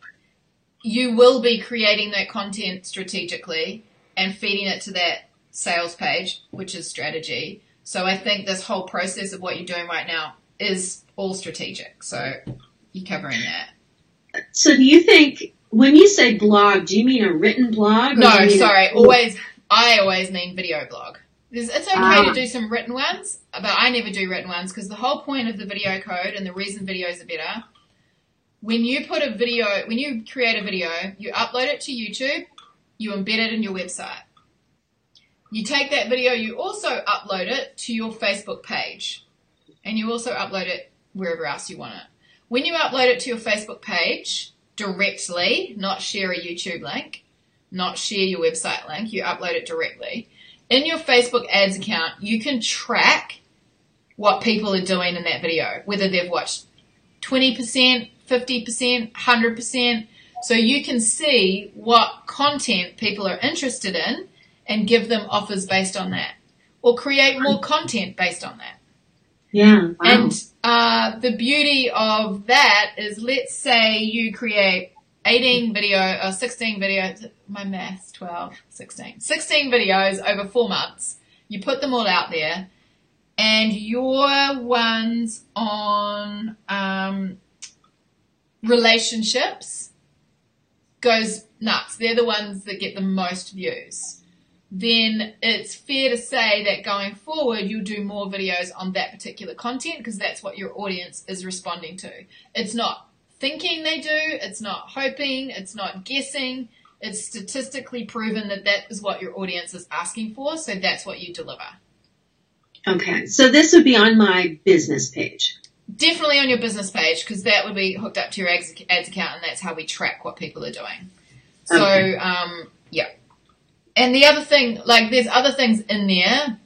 you will be creating that content strategically and feeding it to that sales page, which is strategy. So I think this whole process of what you're doing right now is all strategic. So you're covering that.
So do you think when you say blog, do you mean a written blog?
No,
mean a-
sorry. Always, I always mean video blog. There's, it's okay
Ah.
to do some written ones, but I never do written ones because the whole point of the video code and the reason videos are better. When you put a video, when you create a video, you upload it to YouTube, you embed it in your website. You take that video, you also upload it to your Facebook page, and you also upload it wherever else you want it. When you upload it to your Facebook page directly, not share a YouTube link, not share your website link, you upload it directly. In your Facebook ads account, you can track what people are doing in that video, whether they've watched 20%, 50%, 100%. So you can see what content people are interested in and give them offers based on that. Or create more content based on that.
Yeah. Wow.
And uh, the beauty of that is, let's say you create 18 video or 16 videos, my maths, 12, 16, 16 videos over four months. You put them all out there and your ones on um, relationships goes nuts. They're the ones that get the most views. Then it's fair to say that going forward you'll do more videos on that particular content because that's what your audience is responding to. It's not thinking they do, it's not hoping, it's not guessing. It's statistically proven that that is what your audience is asking for, so that's what you deliver.
Okay, so this would be on my business page.
Definitely on your business page because that would be hooked up to your ads, ads account and that's how we track what people are doing. So,
Okay.
um, yeah. And the other thing, like, there's other things in there.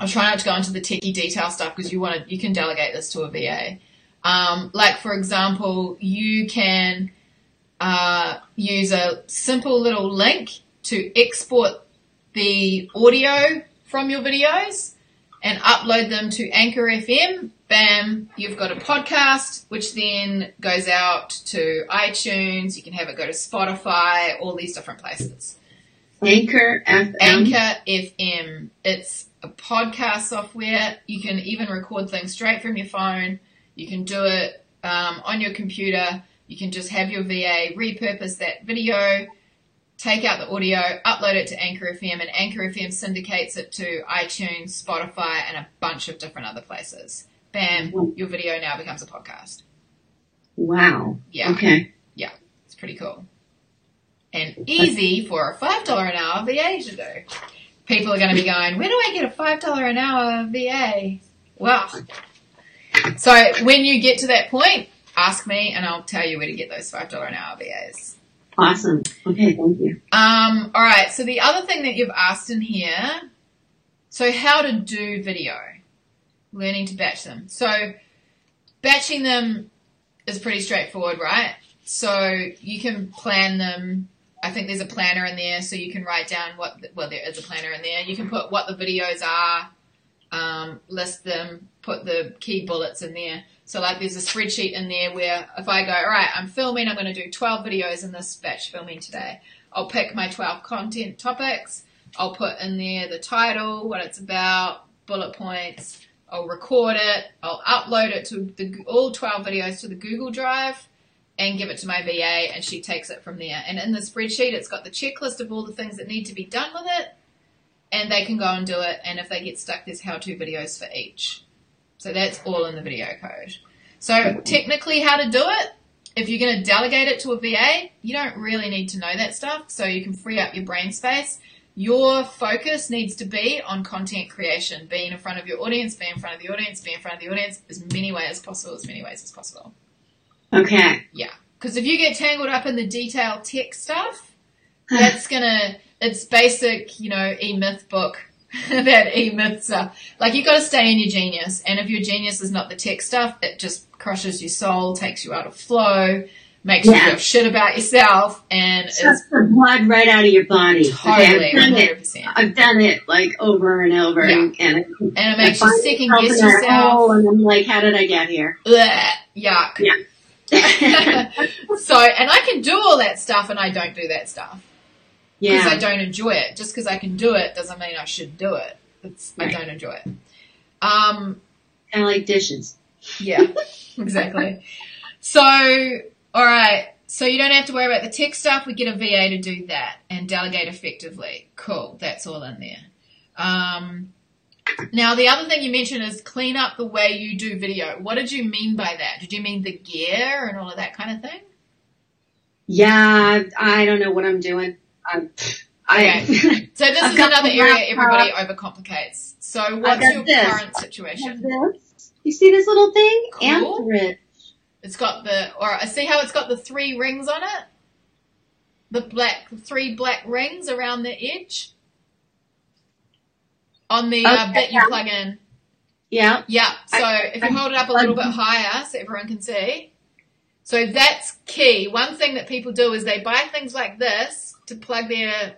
I'll try not to go into the techie detail stuff because you want to, you can delegate this to a VA. Um, like, for example, you can uh, use a simple little link to export the audio from your videos and upload them to Anchor FM. Bam, you've got a podcast, which then goes out to iTunes. You can have it go to Spotify, all these different places.
Anchor FM.
Anchor FM. It's a podcast software. You can even record things straight from your phone. You can do it um, on your computer. You can just have your VA repurpose that video, take out the audio, upload it to Anchor FM, and Anchor FM syndicates it to iTunes, Spotify, and a bunch of different other places. Bam, your video now becomes a podcast.
Wow.
Yeah.
Okay.
Yeah, it's pretty cool. And easy for a $5 an hour VA to do. People are going to be going, where do I get a $5 an hour VA? Well, so when you get to that point, ask me and I'll tell you where to get those $5 an hour VAs.
Awesome. Okay, thank you.
Um, all right. So the other thing that you've asked in here, so how to do video, learning to batch them. So batching them is pretty straightforward, right? So you can plan them. I think there's a planner in there, so you can write down what. The, well, there is a planner in there. You can put what the videos are, um, list them, put the key bullets in there. So like there's a spreadsheet in there where if I go, all right, I'm filming, I'm going to do 12 videos in this batch filming today. I'll pick my 12 content topics. I'll put in there the title, what it's about, bullet points. I'll record it. I'll upload it to the, all 12 videos to the Google Drive and give it to my VA and she takes it from there. And in the spreadsheet, it's got the checklist of all the things that need to be done with it and they can go and do it. And if they get stuck, there's how-to videos for each. So that's all in the video code. So technically how to do it, if you're going to delegate it to a VA, you don't really need to know that stuff. So you can free up your brain space. Your focus needs to be on content creation, being in front of your audience, being in front of the audience, being in front of the audience as many ways as possible, as many ways as possible.
Okay. Yeah.
Because if you get tangled up in the detail tech stuff, (sighs) that's gonna, it's basic, you know, e-myth book, (laughs) that e-myth stuff. Like you gotta stay in your genius. And if your genius is not the tech stuff, it just crushes your soul, takes you out of flow, makes you
Yeah.
feel shit about yourself, and it's
Sucks the blood right out of your body.
totally,
done it.
100%.
I've done it like over and over,
Yeah.
and, and
And it makes you second guess yourself.
and I'm like, how did I get here?
Blech, yuck.
Yeah. (laughs)
so, and I can do all that stuff and I don't do that stuff. because I don't enjoy it. Just because I can do it doesn't mean I should do it. It's, I don't enjoy it. Um,
Kind of like dishes.
yeah, (laughs) exactly. So, all right. So you don't have to worry about the tech stuff. We get a VA to do that and delegate effectively. Cool. That's all in there. Um, now the other thing you mentioned is clean up the way you do video. What did you mean by that? Did you mean the gear and all of that kind of thing?
Yeah, I don't know what I'm doing. I'm, I, (laughs)
So this
I've
is another area everybody overcomplicates. So what's your
this.
current situation?
You see this little thing?
Cool.
Anthrid.
It's got the, or I see how it's got the three rings on it. The black, three black rings around the edge. On the uh, bit you
yeah.
plug in.
Yeah.
Yeah. So if you
I-
hold it up a little bit higher so everyone can see. So that's key. One thing that people do is they buy things like this to plug their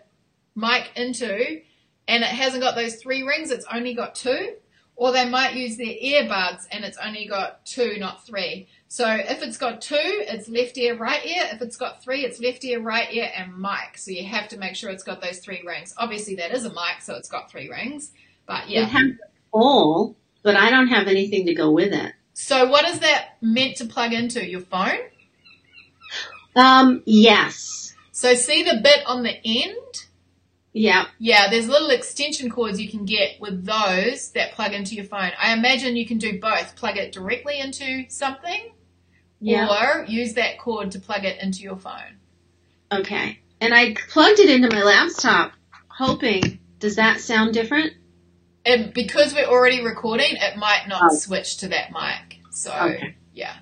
mic into and it hasn't got those three rings, it's only got two. Or they might use their earbuds and it's only got two, not three. So if it's got two, it's left ear, right ear. If it's got three, it's left ear, right ear, and mic. So you have to make sure it's got those three rings. Obviously that is a mic, so it's got three rings. But yeah.
It has a hole, but I don't have anything to go with it.
So what is that meant to plug into? Your phone?
Um, yes.
So see the bit on the end?
Yeah.
Yeah, there's little extension cords you can get with those that plug into your phone. I imagine you can do both. Plug it directly into something
Yeah.
or use that cord to plug it into your phone.
Okay. And I plugged it into my laptop, hoping. Does that sound different?
And because we're already recording, it might not
Oh.
switch to that mic. So,
Okay.
yeah.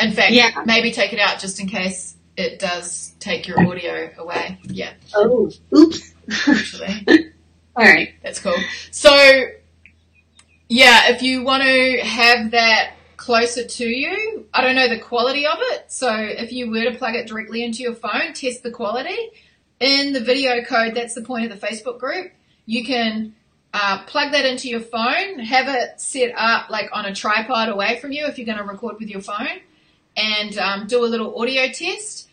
In fact,
Yeah.
maybe take it out just in case it does take your audio away. Yeah,
Oh. Oops.
actually. (laughs)
All right.
That's cool. So, yeah, if you want to have that closer to you, I don't know the quality of it. So, if you were to plug it directly into your phone, test the quality. In the video code, that's the point of the Facebook group. You can uh, plug that into your phone, have it set up like on a tripod away from you if you're going to record with your phone, and um, do a little audio test.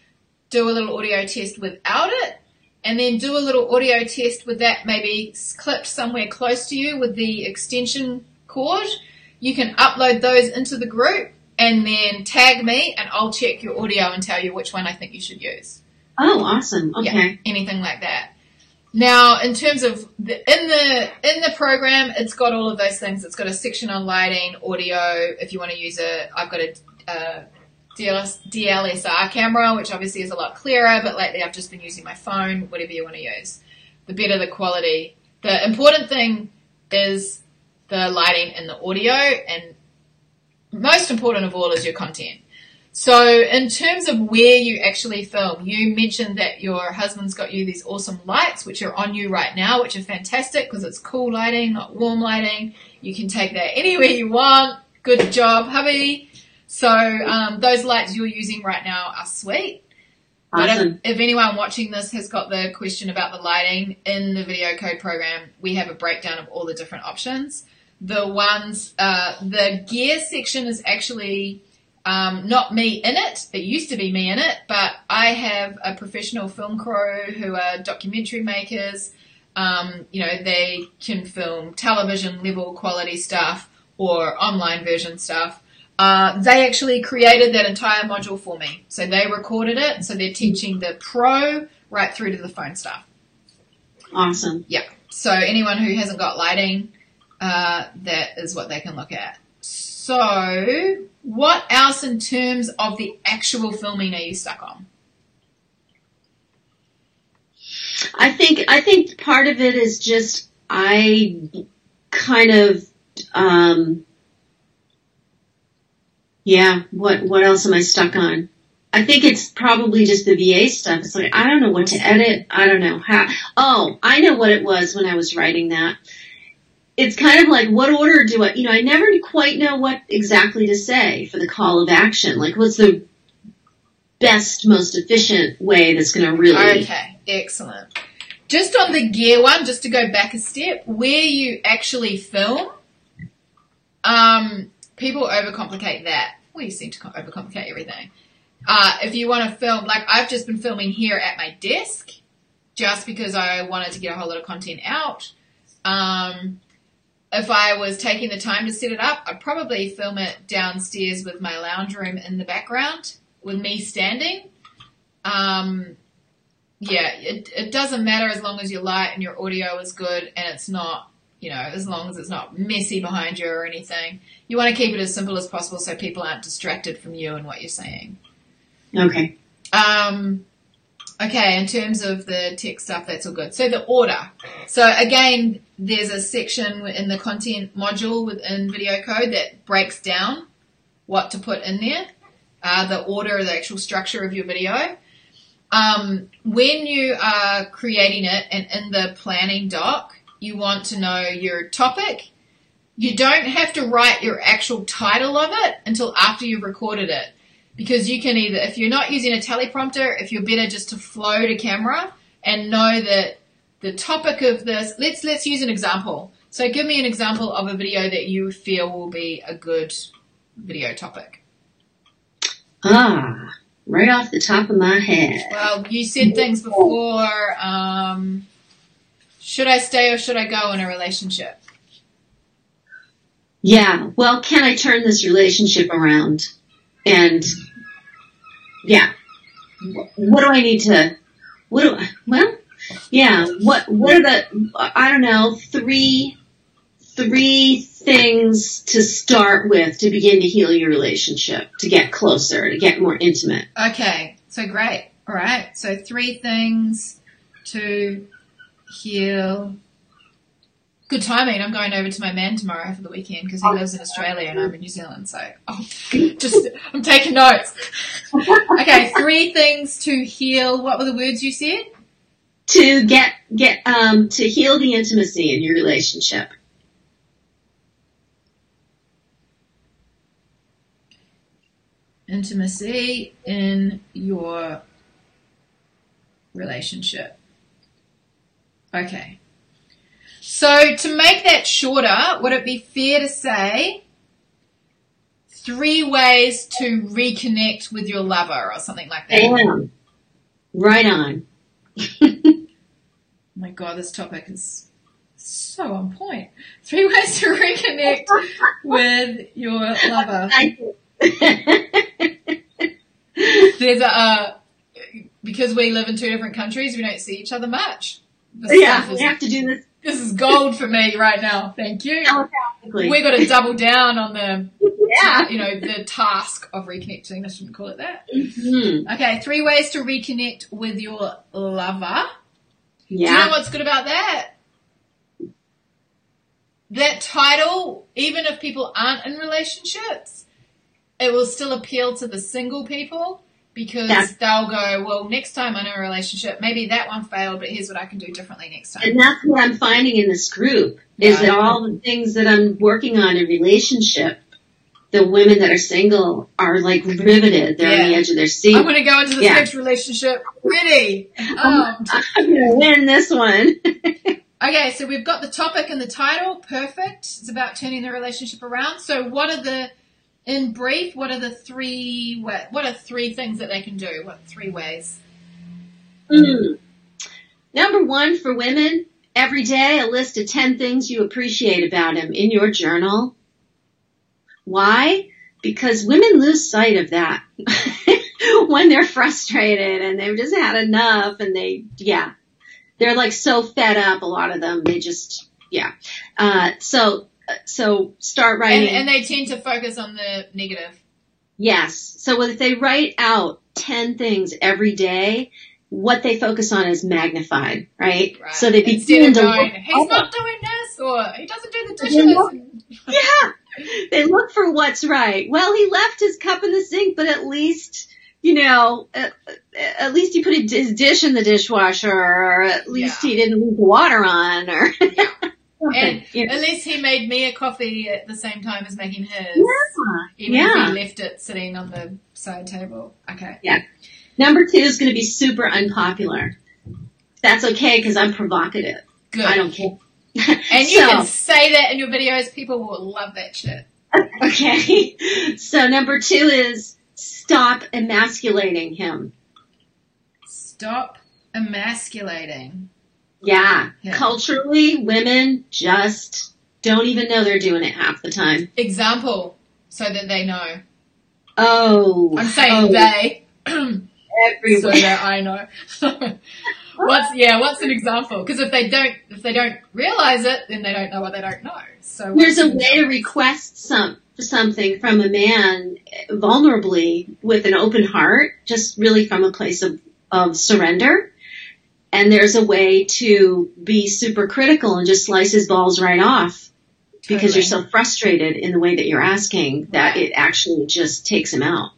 Do a little audio test without it, and then do a little audio test with that maybe clipped somewhere close to you with the extension cord. You can upload those into the group and then tag me and I'll check your audio and tell you which one I think you should use.
Oh, awesome.
Yeah,
Okay.
anything like that. Now, in terms of the, in the in the program, it's got all of those things. It's got a section on lighting, audio. If you want to use it, I've got a, a DLS, DLSR camera, which obviously is a lot clearer. But lately, I've just been using my phone. Whatever you want to use, the better the quality. The important thing is the lighting and the audio, and most important of all is your content. So, in terms of where you actually film, you mentioned that your husband's got you these awesome lights, which are on you right now, which are fantastic because it's cool lighting, not warm lighting. You can take that anywhere you want. Good job, hubby. So, um, those lights you're using right now are sweet. But if,
Awesome.
if anyone watching this has got the question about the lighting in the video code program, we have a breakdown of all the different options. The ones, uh, the gear section is actually um, not me in it. It used to be me in it, but I have a professional film crew who are documentary makers. Um, you know, they can film television level quality stuff or online version stuff. Uh, they actually created that entire module for me. So they recorded it. So they're teaching the pro right through to the phone stuff.
Awesome. Yeah.
So anyone who hasn't got lighting, uh, that is what they can look at. So what else in terms of the actual filming are you stuck on?
I think I think part of it is just I kind of um yeah, what what else am I stuck on? I think it's probably just the VA stuff. It's like I don't know what to edit. I don't know how Oh, I know what it was when I was writing that. It's kind of like what order do I you know, I never quite know what exactly to say for the call of action. Like what's the best, most efficient way that's gonna really
Okay, excellent. Just on the gear one, just to go back a step, where you actually film, um, people overcomplicate that. We seem to overcomplicate everything. Uh, if you want to film, like I've just been filming here at my desk, just because I wanted to get a whole lot of content out. Um, if I was taking the time to set it up, I'd probably film it downstairs with my lounge room in the background, with me standing. Um, yeah, it, it doesn't matter as long as your light and your audio is good and it's not, you know, as long as it's not messy behind you or anything. You want to keep it as simple as possible so people aren't distracted from you and what you're saying.
Okay.
Um, okay, in terms of the tech stuff, that's all good. So the order. So again, there's a section in the content module within video code that breaks down what to put in there, uh, the order, the actual structure of your video. Um, when you are creating it and in the planning doc, you want to know your topic. You don't have to write your actual title of it until after you've recorded it because you can either if you're not using a teleprompter if you're better just to flow to camera and know that the topic of this let's let's use an example so give me an example of a video that you feel will be a good video topic
Ah, right off the top of my head.
well you said things before um, should i stay or should i go in a relationship
Yeah, well, can I turn this relationship around? And yeah, what do I need to? What do? I, well, Yeah. What What are the I don't know three three things to start with to begin to heal your relationship, to get closer, to get more intimate.
Okay, so great. All right, so three things to heal. Good timing. I'm going over to my man tomorrow for the weekend because he lives in Australia and I'm in New Zealand. So oh, (laughs) just I'm taking notes. Okay, three things to heal. What were the words you said?
To get get um to heal the intimacy in your relationship.
Intimacy in your relationship. Okay. So to make that shorter, would it be fair to say three ways to reconnect with your lover or something like that?
Bam. Right on. (laughs)
my god, this topic is so on point. Three ways to reconnect with your lover. (laughs) (laughs) There's a, uh, because we live in two different countries, we don't see each other much. This
yeah, we have to do this
this is gold for me right now. Thank you. We're going to double down on the,
yeah.
you know, the task of reconnecting. I shouldn't call it that.
Mhm.
Okay, three ways to reconnect with your lover. Yeah. Do you know what's good about that? That title, even if people aren't in relationships, it will still appeal to the single people because
Yeah.
they'll go, well, next time I'm in a relationship, maybe that one failed, but here's what I can do differently next time.
And that's what I'm finding in this group is
Yeah.
that all the things that I'm working on in relationship, the women that are single are like riveted. They're on the edge of their seat.
I'm going to go into this
Yeah.
next relationship ready. Um,
I'm gonna win this one. (laughs)
Okay, so we've got the topic and the title. Perfect. It's about turning the relationship around. So what are the, in brief, what are the three, what, what are three things that they can do? What three ways?
Mm. Number one for women, every day a list of 10 things you appreciate about him in your journal. Why? Because women lose sight of that (laughs) when they're frustrated and they've just had enough and they, yeah, they're like so fed up, a lot of them. They just, yeah. Uh, so, so start
And,
writing.
and they tend to focus on the negative.
Yes. So if they write out 10 things every day, what they focus on is magnified, right?
Right.
So they begin to
going,
look,
he's not doing this, or he doesn't do the dishes. (laughs)
yeah, they look for what's right. Well, he left his cup in the sink, but at least, you know, at, at least he put his dish in the dishwasher, or at least
Yeah.
he didn't leave the water on, or
And (laughs)
something.
At least he made me a coffee at the same time as making hers.
Yeah.
Even
Yeah.
if he left it sitting on the side table. Okay. Yeah.
Number two is going to be super unpopular. That's okay because I'm provocative.
Good.
I don't care.
And (laughs) you
So-
can say that in your videos. People will love that shit. (laughs)
Okay. So number two is stop emasculating him.
Stop emasculating.
Yeah.
Yeah.
Culturally, women just don't even know they're doing it half the time.
Example, so that they know.
Oh.
I'm saying
oh,
they, (clears throat) so that I know. (laughs) what's yeah? What's an example? Because if they don't, if they don't realize it, then they don't know what they don't know. So
There's a way to request some something from a man vulnerably with an open heart, just really from a place of, of surrender. And there's a way to be super critical and just slice his balls right off because you're so frustrated in the way that you're asking that it actually just takes him out.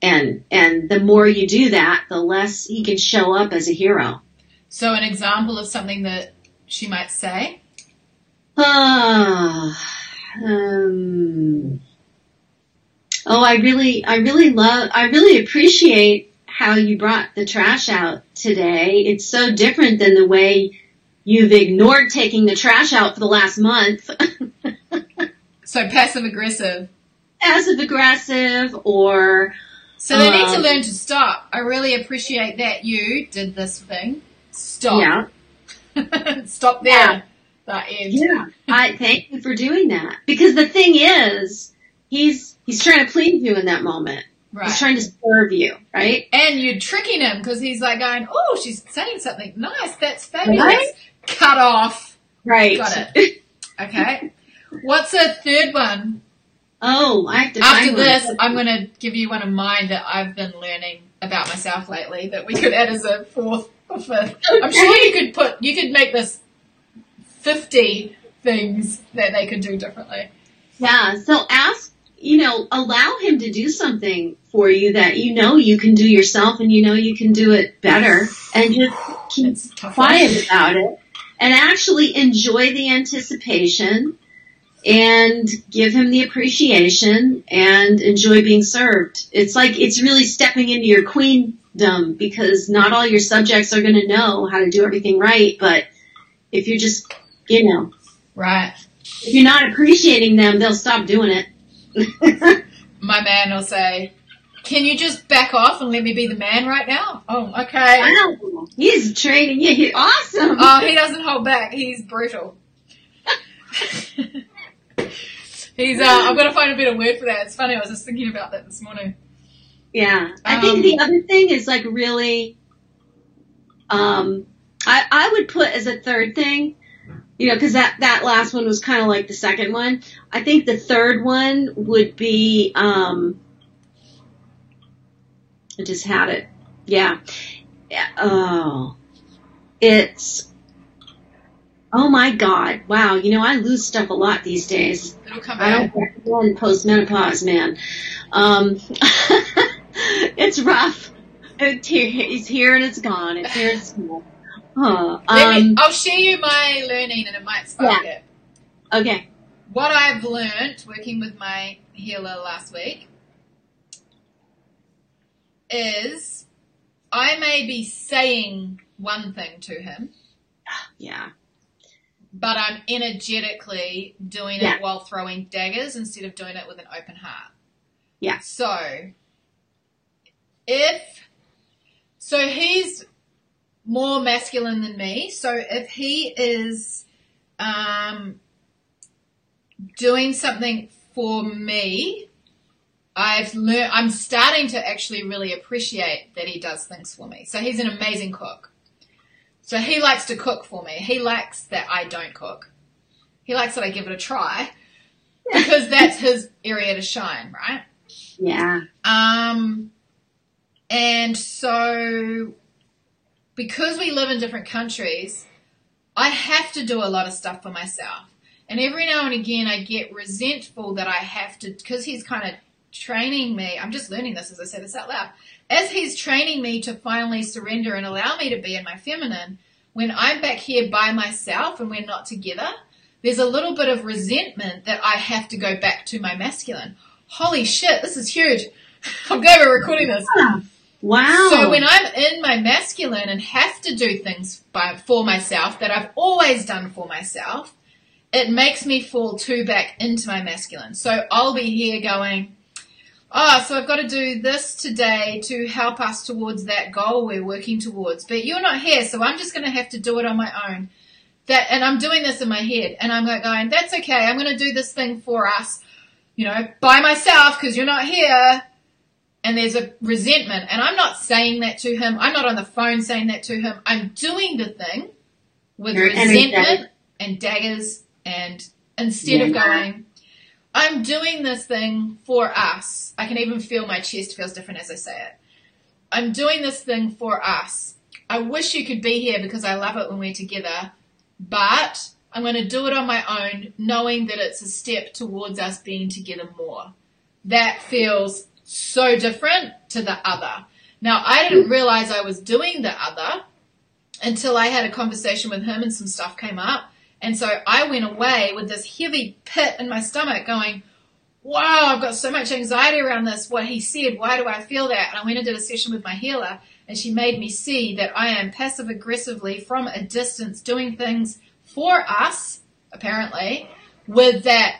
And and the more you do that, the less he can show up as a hero.
So an example of something that she might say.
Ah, um, oh, I really, I really love, I really appreciate how you brought the trash out today. It's so different than the way you've ignored taking the trash out for the last month. (laughs)
So passive aggressive.
Passive aggressive or,
So they need to
Um,
learn to stop. I really appreciate that you did this thing. Stop.
yeah, (laughs)
Stop there.
Yeah.
That end.
yeah. I thank you for doing that because the thing is, he's, he's trying to please you in that moment.
Right.
He's trying to serve you, right?
and you're tricking him because he's like going, oh, she's saying something nice. That's fabulous.
Right?
Cut off.
Right.
Got it. (laughs) Okay. What's a third one?
Oh, I have to
After
find one.
this, I'm going to give you one of mine that I've been learning about myself lately that we could add as a fourth or fifth. I'm sure you could put, you could make this 50 things that they could do differently.
Yeah, so ask, you know, allow him to do something for you that you know you can do yourself and you know you can do it better and just keep
It's a tough.
quiet about it and actually enjoy the anticipation and give him the appreciation and enjoy being served. It's like it's really stepping into your queendom because not all your subjects are going to know how to do everything right, but if you're just, you know,
Right.
if you're not appreciating them, they'll stop doing it. (laughs)
My man will say, can you just back off and let me be the man right now? Oh, okay.
Wow, he's training you. He- Awesome.
Oh, he doesn't hold back. He's brutal. (laughs) He's. Uh, I've got to find a better word for that. It's funny. I was just thinking about that this morning.
yeah, I
Um,
think the other thing is like really. Um, I I would put as a third thing, you know, because that that last one was kind of like the second one. I think the third one would be. Um, I just had it. Yeah. Oh, it's. Oh my God! Wow, you know I lose stuff a lot these days.
It'll come
I don't recommend postmenopause, man. Um, (laughs) it's rough. It's here, it's here and it's gone. It's here and it's gone. Huh.
Me,
Um,
I'll share you my learning, and it might spark it.
okay.
What I've learned working with my healer last week is I may be saying one thing to him, (sighs)
Yeah.
but I'm energetically doing
Yeah.
it while throwing daggers instead of doing it with an open heart.
Yeah.
So, if, so he's more masculine than me, so if he is, um, doing something for me, I've learned, I'm starting to actually really appreciate that he does things for me. So he's an amazing cook. So he likes to cook for me. He likes that I don't cook. He likes that I give it a try because that's his area to shine, right?
Yeah.
Um, and so because we live in different countries, I have to do a lot of stuff for myself. And every now and again, I get resentful that I have to, because he's kind of training me. I'm just learning this as I say this out loud. As he's training me to finally surrender and allow me to be in my feminine, when I'm back here by myself and we're not together, there's a little bit of resentment that I have to go back to my masculine. Holy shit, this is huge. (laughs) I'm glad we're recording this.
Wow.
So when I'm in my masculine and have to do things by, for myself that I've always done for myself, it makes me fall too back into my masculine. So I'll be here going, oh, so I've got to do this today to help us towards that goal we're working towards. But you're not here, so I'm just going to have to do it on my own. That, and I'm doing this in my head, and I'm like going, that's okay. I'm going to do this thing for us, you know, by myself because you're not here and there's a resentment and I'm not saying that to him. I'm not on the phone saying that to him. I'm doing the thing with
You're
resentment and daggers and instead of going, I'm doing this thing for us. I can even feel my chest feels different as I say it. I'm doing this thing for us. I wish you could be here because I love it when we're together, but I'm going to do it on my own, knowing that it's a step towards us being together more. That feels so different to the other. Now, I didn't realize I was doing the other until I had a conversation with him and some stuff came up. And so I went away with this heavy pit in my stomach going, wow, I've got so much anxiety around this, what he said, why do I feel that? And I went and did a session with my healer and she made me see that I am passive aggressively from a distance doing things for us, apparently, with that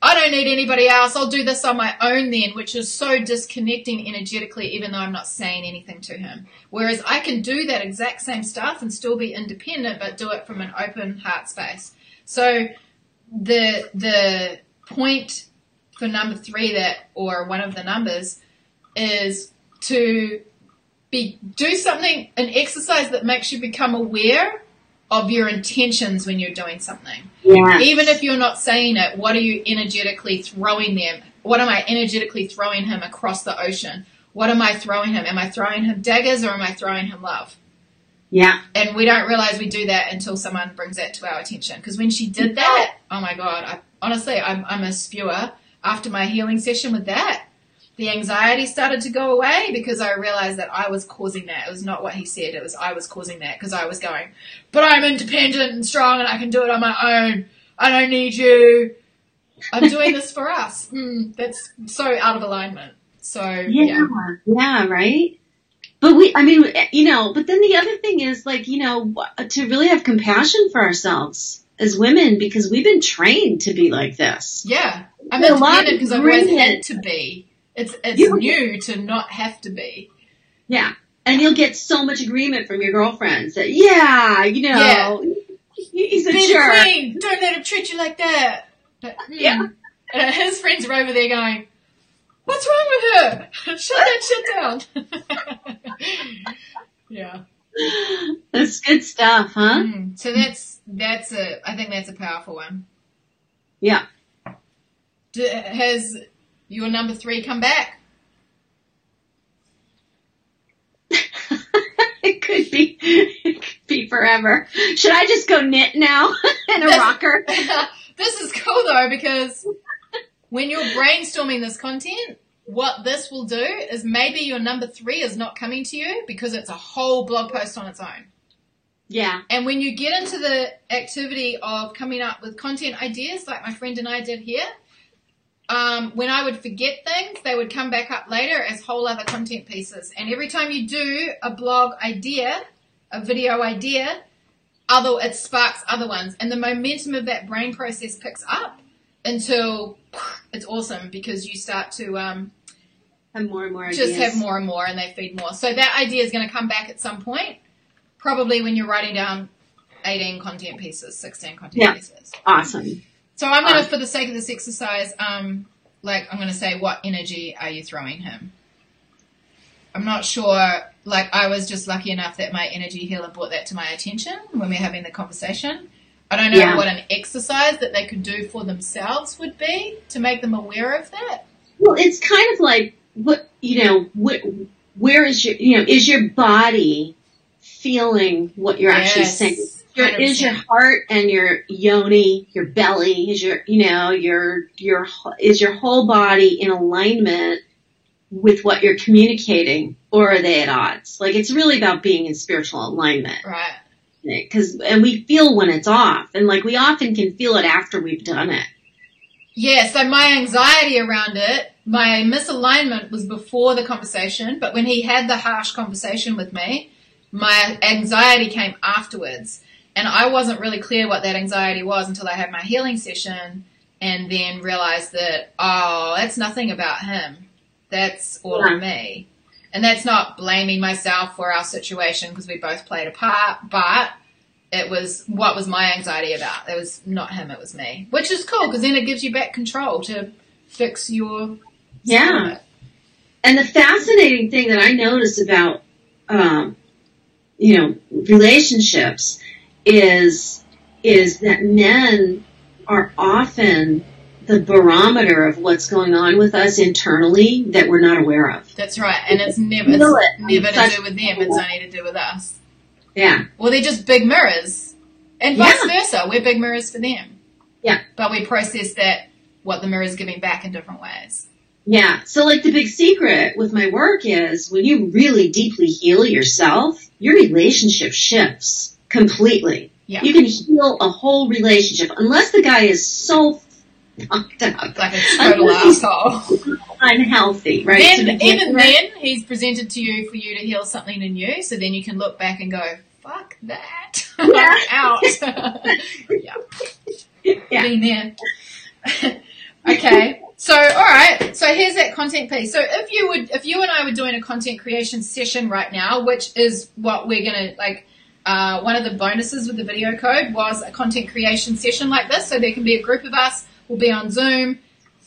I don't need anybody else. I'll do this on my own then, which is so disconnecting energetically, even though I'm not saying anything to him. Whereas I can do that exact same stuff and still be independent, but do it from an open heart space. So the, the point for number three that, or one of the numbers is to be do something an exercise that makes you become aware of your intentions when you're doing something.
Yeah.
Even if you're not saying it, what are you energetically throwing them? What am I energetically throwing him across the ocean? What am I throwing him? Am I throwing him daggers or am I throwing him love?
Yeah.
And we don't realize we do that until someone brings that to our attention. Because when she did that, oh my God, I, honestly, I'm, I'm a spewer. After my healing session with that, the anxiety started to go away because I realized that I was causing that. It was not what he said, it was I was causing that because I was going, but I'm independent and strong and I can do it on my own. I don't need you. I'm doing this for us. (laughs) Mm, that's so out of alignment. So,
Yeah. Yeah. Right. But we, I mean, you know, but then the other thing is like, you know, to really have compassion for ourselves as women because we've been trained to be like this.
Yeah. I'm
There's a lot
independent because I've always had to be. It's it's
You-
new to not have to be.
Yeah. And you'll get so much agreement from your girlfriends that, yeah, you know, he's a
Be
jerk.
queen. Don't let him treat you like that. But, mm.
Yeah.
And his friends are over there going, "What's wrong with her? (laughs) Shut that shit down." (laughs) yeah.
That's good stuff, huh?
Mm. So that's that's a. I think that's a powerful one.
Yeah.
D- has your number three come back? (laughs)
it could be, it could be forever. Should I just go knit now (laughs) in a
That's-
rocker? (laughs)
this is cool though because when you're brainstorming this content, what this will do is maybe your number three is not coming to you because it's a whole blog post on its own.
Yeah.
And when you get into the activity of coming up with content ideas, like my friend and I did here, um, when I would forget things, they would come back up later as whole other content pieces. And every time you do a blog idea, a video idea, other it sparks other ones, and the momentum of that brain process picks up until (sniffs) it's awesome because you start to um,
Have more and more
just
ideas.
have more and more and they feed more. So that idea is going to come back at some point, probably when you're writing down 18 content pieces, 16 content
Yeah.
pieces.
Awesome.
So I'm going to,
Awesome.
for the sake of this exercise, um, like I'm going to say, what energy are you throwing him? I'm not sure. Like I was just lucky enough that my energy healer brought that to my attention when we are having the conversation. I don't know
Yeah.
what an exercise that they could do for themselves would be to make them aware of that.
Well, it's kind of like what you know. What, where is your you know is your body feeling what you're actually
Yes,
saying? Your, is your heart and your yoni, your belly, is your you know your your is your whole body in alignment with what you're communicating, or are they at odds? Like it's really about being in spiritual alignment,
right?
because and we feel when it's off, and like we often can feel it after we've done it.
Yeah, so my anxiety around it, my misalignment was before the conversation, but when he had the harsh conversation with me, my anxiety came afterwards. And I wasn't really clear what that anxiety was until I had my healing session and then realized that, oh, that's nothing about him. That's all
Yeah.
me. And that's not blaming myself for our situation because we both played a part, but it was what was my anxiety about. It was not him, it was me. Which is cool because then it gives you back control to fix your
Yeah. And the fascinating thing that I notice about, um, you know, relationships is is that men are often the barometer of what's going on with us internally that we're not aware of.
That's right. And it's never it's
it.
never to do with them, it's only to do with us.
Yeah,
Well they're just big mirrors. And vice
Yeah.
versa. We're big mirrors for them.
Yeah.
But we process that what the mirror is giving back in different ways.
yeah. So like the big secret with my work is when you really deeply heal yourself, your relationship shifts completely.
Yeah.
You can heal a whole relationship unless the guy is so fucked up.
Like a total asshole.
unhealthy, right?
Then,
begin
even then, he's presented to you for you to heal something in you, so then you can look back and go, fuck that. (laughs)
Yeah.
Out. (laughs) yeah.
Yeah.
Been there. okay. So, alright. So here's that content piece. So if you would, if you and I were doing a content creation session right now, which is what we're gonna, like, uh, one of the bonuses with the video code was a content creation session like this. So there can be a group of us, we'll be on Zoom,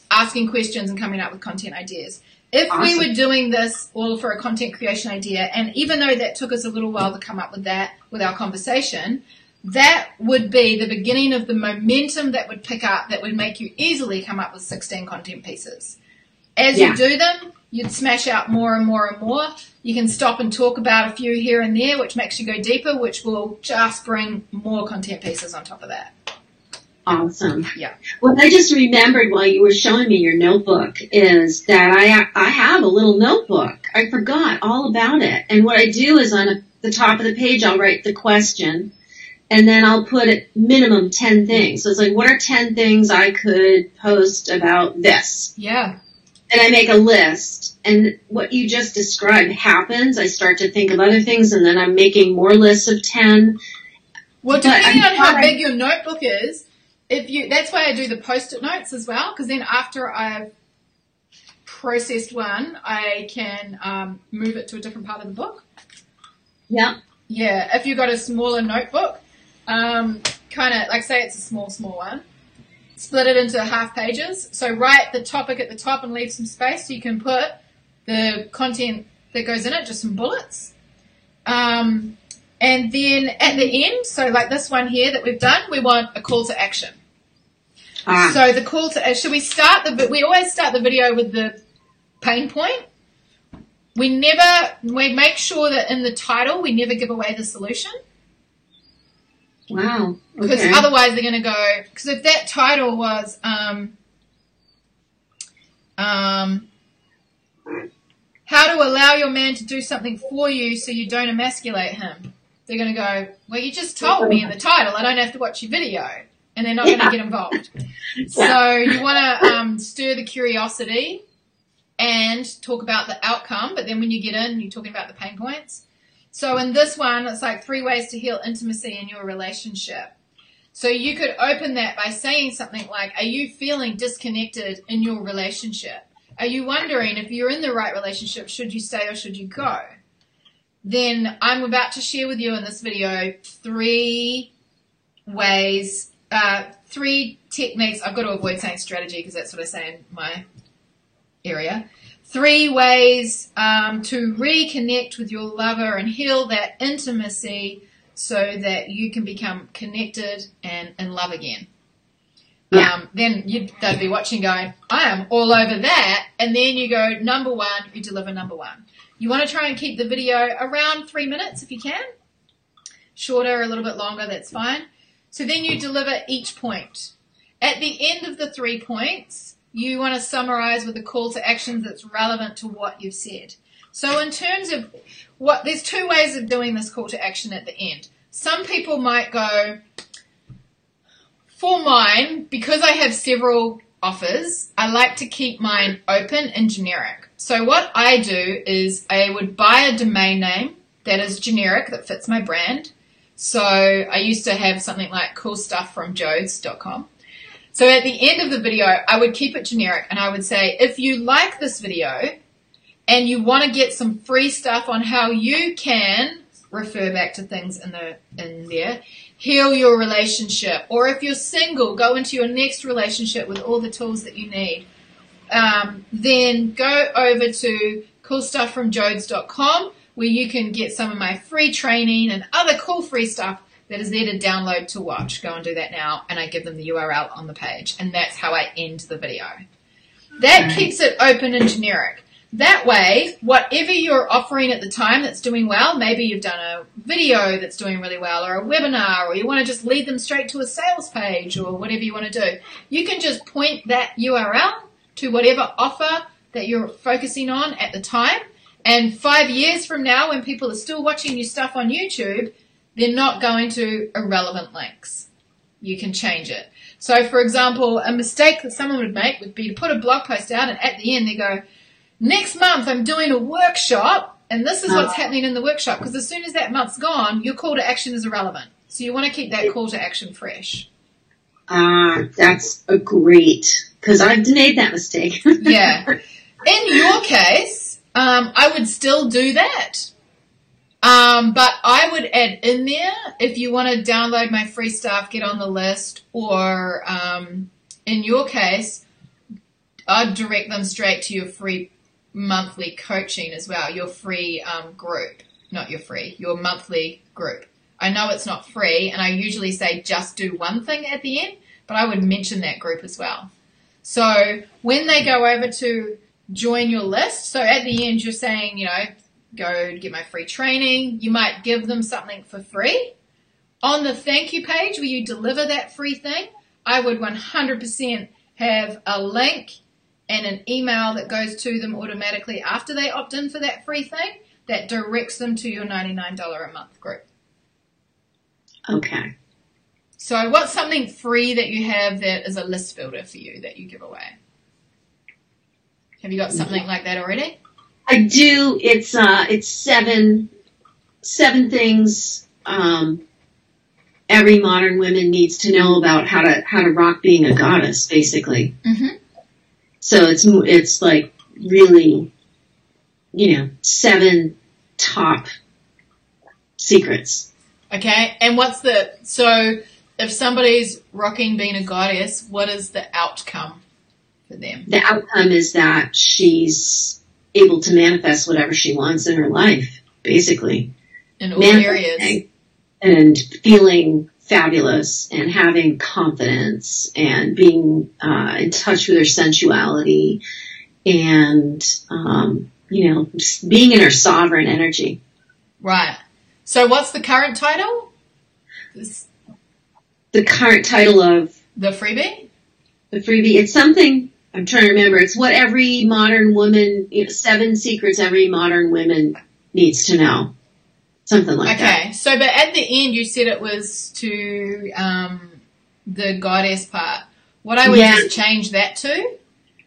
asking questions and coming up with content ideas. if we were doing this all for a content creation idea, and even though that took us a little while to come up with that with our conversation, that would be the beginning of the momentum that would pick up that would make you easily come up with 16 content pieces. As
Yeah.
you do them, you'd smash out more and more and more. You can stop and talk about a few here and there, which makes you go deeper, which will just bring more content pieces on top of that.
Awesome.
Yeah.
What I just remembered while you were showing me your notebook is that I I have a little notebook. I forgot all about it. And what I do is on a, the top of the page I'll write the question and then I'll put at minimum 10 things. So it's like what are 10 things I could post about this?
Yeah.
And I make a list and what you just described happens. I start to think of other things and then I'm making more lists of 10
Well, depending on how big your notebook is, if you that's why I do the post-it notes as well, because then after I've processed one, I can um, move it to a different part of the book.
Yeah.
Yeah, if you've got a smaller notebook, um, kind of like say it's a small, small one, split it into half pages. So write the topic at the top and leave some space so you can put the content that goes in it, just some bullets. Um, and then at the end, so like this one here that we've done, we want a call to action.
Ah,
So the call to should we start the we always start the video with the pain point. We never we make sure that in the title we never give away the solution
wow.
because
Okay.
otherwise they're going to go because if that title was um um how to allow your man to do something for you so you don't emasculate him. They're going to go, well, you just told me in the title. I don't have to watch your video. And they're not going to get involved. (laughs) So you want to um, stir the curiosity and talk about the outcome, but then when you get in, you're talking about the pain points. So in this one, it's like three ways to heal intimacy in your relationship. So you could open that by saying something like, Are you feeling disconnected in your relationship? Are you wondering if you're in the right relationship, should you stay or should you go? Then I'm about to share with you in this video three ways, uh, three techniques. I've got to avoid saying strategy because that's what I say in my area. Three ways um, to reconnect with your lover and heal that intimacy so that you can become connected and in love again.
Yeah.
Um, then you'd, they'd be watching going, I am all over that. And then you go, number one, you deliver number one. You want to try and keep the video around three minutes if you can. Shorter, a little bit longer, that's fine. So then you deliver each point. At the end of the three points, you want to summarize with a call to action that's relevant to what you've said. So in terms of what, there's two ways of doing this call to action at the end. Some people might go, for mine, because I have several offers, I like to keep mine open and generic. So what I do is I would buy a domain name that is generic, that fits my brand. So I used to have something like cool stuff from jodes.com. So at the end of the video, I would keep it generic and I would say, if you like this video and you want to get some free stuff on how you can refer back to things in the in there, heal your relationship, or if you're single, go into your next relationship with all the tools that you need. Um, then go over to coolstufffromjodes.com where you can get some of my free training and other cool free stuff that is there to download to watch. Go and do that now, and I give them the URL on the page, and that's how I end the video. That hmm. keeps it open and generic. That way, whatever you're offering at the time that's doing well, maybe you've done a video that's doing really well, or a webinar, or you want to just lead them straight to a sales page, or whatever you want to do, you can just point that URL to whatever offer that you're focusing on at the time. And five years from now, when people are still watching your stuff on YouTube, they're not going to irrelevant links. You can change it. So, for example, a mistake that someone would make would be to put a blog post out and at the end they go, next month I'm doing a workshop and this is what's happening in the workshop because as soon as that month's gone, your call to action is irrelevant. So you want to keep that call to action fresh.
Ah, that's a great, cause I've made that mistake. (laughs)
Yeah. In your case, um, I would still do that. Um, but I would add in there if you want to download my free stuff, get on the list, or um, in your case, I'd direct them straight to your free monthly coaching as well, your free um, group, not your free, your monthly group. I know it's not free, and I usually say just do one thing at the end, but I would mention that group as well. So when they go over to join your list, so at the end you're saying, you know, go get my free training, you might give them something for free. On the thank you page where you deliver that free thing, I would 100% have a link and an email that goes to them automatically after they opt in for that free thing that directs them to your $99 a month group.
Okay.
So what's something free that you have that is a list builder for you that you give away? Have you got something like that already?
I do. It's uh, it's seven, seven things um, every modern woman needs to know about how to how to rock being a goddess, basically.
Mm-hmm.
So it's it's like really, you know, seven top secrets.
Okay, and what's the so if somebody's rocking being a goddess, what is the outcome for them?
The outcome is that she's able to manifest whatever she wants in her life, basically.
In all areas.
And feeling fabulous and having confidence and being uh, in touch with her sensuality and, um, you know, just being in her sovereign energy.
Right. So what's the current title? This,
The current title of
the freebie?
the freebie, it's something, I'm trying to remember, it's what every modern woman, you know, seven secrets every modern woman needs to know. Something like that.
Okay, so but at the end you said it was to um, the goddess part. What I would
Yeah.
just change that to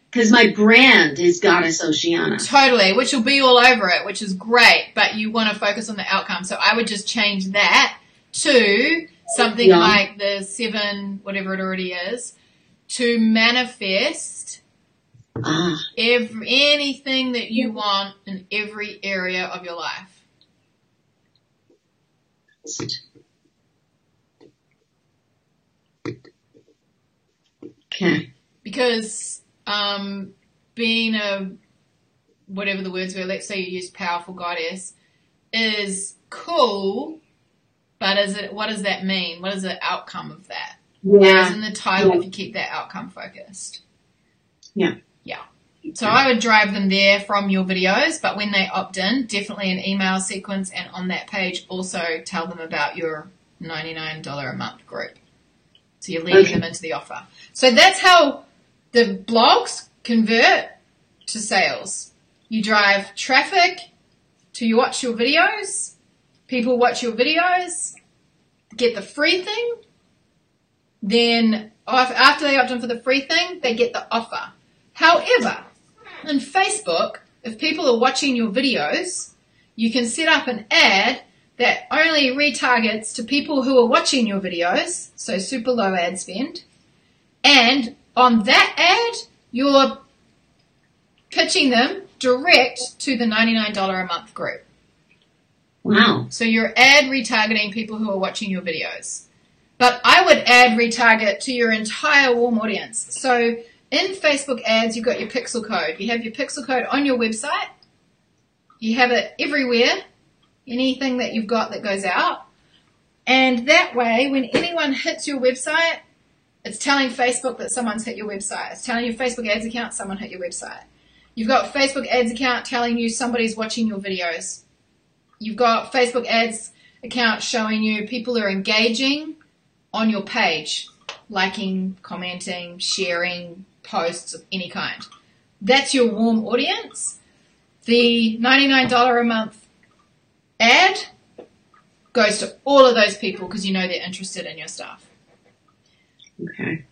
Because my brand is Goddess Oceana.
totally, which will be all over it, which is great. But you want to focus on the outcome, so I would just change that to something
Yeah.
like the seven, whatever it already is, to manifest
Ah,
every, anything that you want in every area of your life.
okay.
because um, being a whatever the words were, let's say you use powerful goddess, is cool, but is it what does that mean? What is the outcome of that? Whereas in the title,
Yeah.
if you keep that outcome focused.
Yeah.
Yeah. So I would drive them there from your videos, but when they opt in, definitely an email sequence and on that page also tell them about your $99 a month group. So you're leading
Okay.
them into the offer. So that's how the blogs convert to sales. You drive traffic to you watch your videos, people watch your videos, get the free thing, then after they opt in for the free thing, they get the offer. However, in Facebook, if people are watching your videos, you can set up an ad that only retargets to people who are watching your videos, so super low ad spend. And on that ad, you're pitching them direct to the $99 a month group.
Wow.
So you're ad retargeting people who are watching your videos. But I would add retarget to your entire warm audience. So in Facebook ads, you've got your pixel code. You have your pixel code on your website. You have it everywhere. Anything that you've got that goes out. And that way, when anyone hits your website, it's telling Facebook that someone's hit your website. It's telling your Facebook ads account someone hit your website. You've got Facebook ads account telling you somebody's watching your videos. You've got Facebook ads account showing you people are engaging on your page, liking, commenting, sharing posts of any kind. That's your warm audience. The $99 a month ad goes to all of those people because you know they're interested in your stuff.
Okay.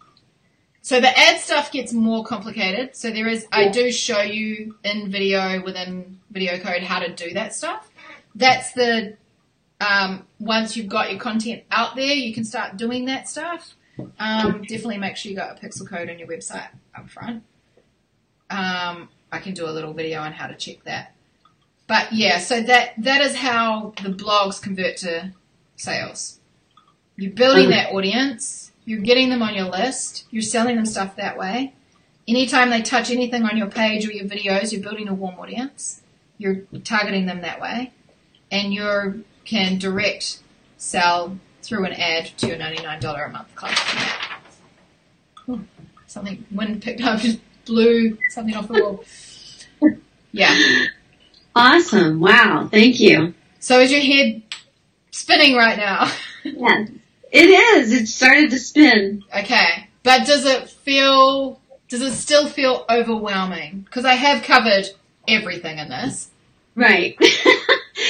So the ad stuff gets more complicated. So there is, I do show you in video within video code how to do that stuff. That's the, um, once you've got your content out there, you can start doing that stuff. Um, definitely make sure you got a pixel code on your website up front. Um, I can do a little video on how to check that. But yeah, so that, that is how the blogs convert to sales. You're building that audience. You're getting them on your list. You're selling them stuff that way. anytime they touch anything on your page or your videos, you're building a warm audience. You're targeting them that way, and you can direct sell through an ad to your $99 a month class. Ooh, something wind picked up, just (laughs) blew something off the wall. (laughs) Yeah.
Awesome. Wow. Thank you.
So is your head spinning right now? (laughs)
Yes. It is. It started to spin.
Okay. But does it feel, does it still feel overwhelming? Because I have covered everything in this.
Right.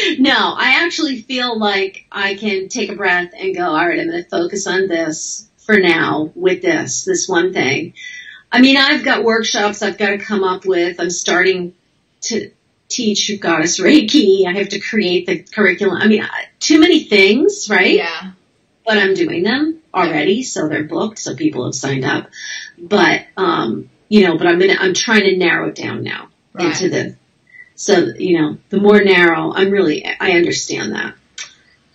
(laughs) no, I actually feel like I can take a breath and go, all right, I'm going to focus on this for now with this, this one thing. I mean, I've got workshops I've got to come up with. I'm starting to teach goddess Reiki. I have to create the curriculum. I mean, too many things, right?
Yeah.
But I'm doing them already, so they're booked, so people have signed up. But, um, you know, but I'm gonna, I'm trying to narrow it down now
Right.
into the, so, you know, the more narrow, I'm really, I understand that.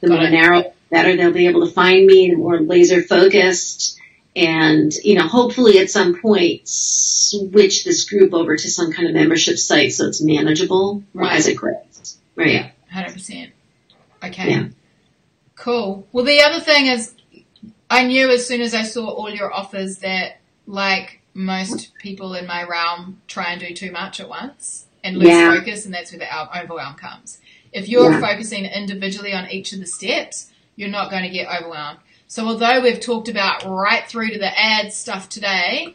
The more narrow, the better they'll be able to find me, the more laser focused. And, you know, hopefully at some point switch this group over to some kind of membership site so it's manageable
Right.
as it grows. Right.
Yeah. Hundred percent. Okay.
Yeah.
Cool. Well, the other thing is, I knew as soon as I saw all your offers that, like most mm-hmm. people in my realm, try and do too much at once and lose
Yeah.
focus, and that's where the overwhelm comes. If you're
Yeah.
focusing individually on each of the steps, you're not going to get overwhelmed. So, although we've talked about right through to the ad stuff today,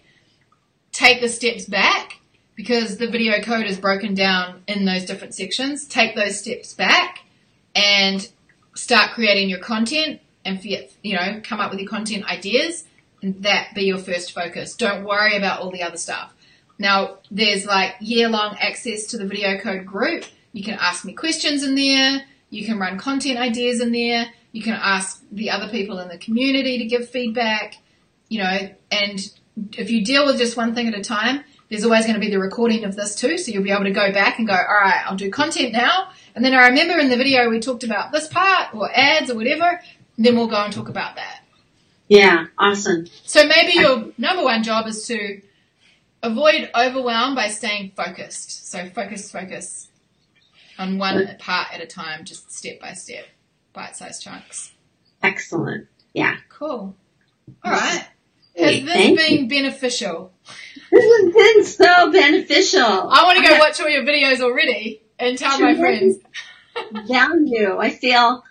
take the steps back because the video code is broken down in those different sections. Take those steps back and start creating your content and you know come up with your content ideas and that be your first focus. Don't worry about all the other stuff. Now there's like year long access to the video code group. You can ask me questions in there. You can run content ideas in there. You can ask the other people in the community to give feedback. You know, and if you deal with just one thing at a time, there's always going to be the recording of this too. So you'll be able to go back and go, all right, I'll do content now. And then I remember in the video we talked about this part or ads or whatever. Then we'll go and talk about that.
Yeah. Awesome.
So maybe your number one job is to avoid overwhelm by staying focused. So focus, focus on one part at a time, just step by step, bite-sized chunks.
Excellent. Yeah.
Cool. All right. Has this
thank
been
you.
beneficial?
This has been so beneficial.
I want to go watch all your videos already and tell my friends.
value. I feel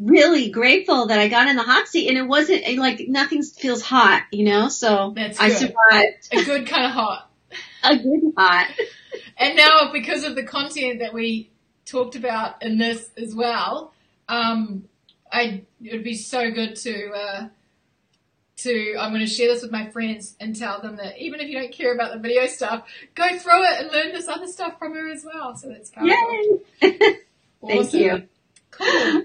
really grateful that I got in the hot seat and it wasn't like nothing feels hot, you know, so
That's
I
good.
survived
A good kind of hot. (laughs)
a good hot.
And now, because of the content that we talked about in this as well, um, I it would be so good to uh, to I'm going to share this with my friends and tell them that even if you don't care about the video stuff, go through it and learn this other stuff from her as well. So that's powerful.
Yay! (laughs) Thank you.
Cool.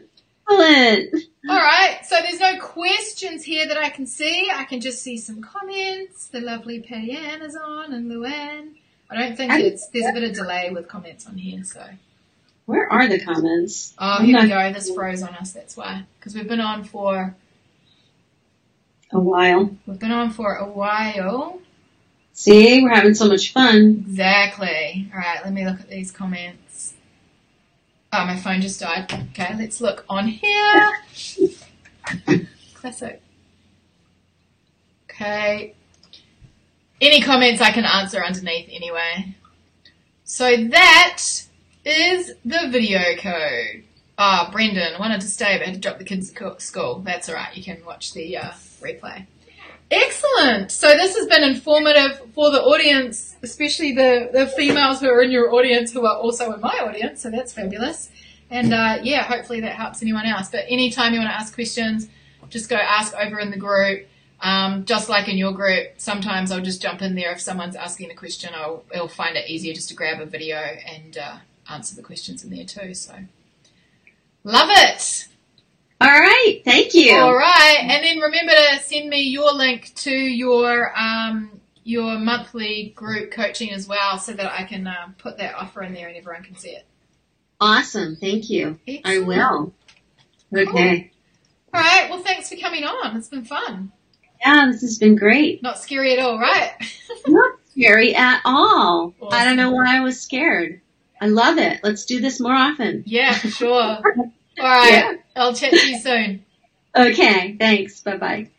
Excellent.
All right. So there's no questions here that I can see. I can just see some comments. The lovely Payan is on and Luann. I don't think
I-
it's there's a bit of delay with comments on here, so.
Where are the comments?
Oh, here we go. This froze on us. That's why. Because we've been on for
A while.
we've been on for a while.
See, we're having so much fun.
Exactly. All right. Let me look at these comments. Oh, my phone just died. Okay, let's look on here. Classic. Okay. Any comments I can answer underneath anyway. So that is the video code. Ah, Brendan wanted to stay but had to drop the kids at school. That's alright, you can watch the uh, replay. Excellent! So this has been informative for the audience, especially the, the females who are in your audience who are also in my audience, so that's fabulous. And uh, yeah, hopefully that helps anyone else. But anytime you want to ask questions, just go ask over in the group. Um, just like in your group, sometimes I'll just jump in there if someone's asking a question. I'll, I'll find it easier just to grab a video and uh, answer the questions in there too. So, love it.
All right. Thank you.
All right, and then remember to send me your link to your um, your monthly group coaching as well, so that I can uh, put that offer in there and everyone can see it.
Awesome. Thank you. I will. Okay.
All right. Well, thanks for coming on. It's been fun.
Yeah, this has been great.
Not scary at all, right? (laughs)
Not scary at all. I don't know why I was scared. I love it. Let's do this more often.
Yeah, for sure. (laughs) All right.
Yeah.
I'll chat to you soon.
Okay, thanks. Bye bye.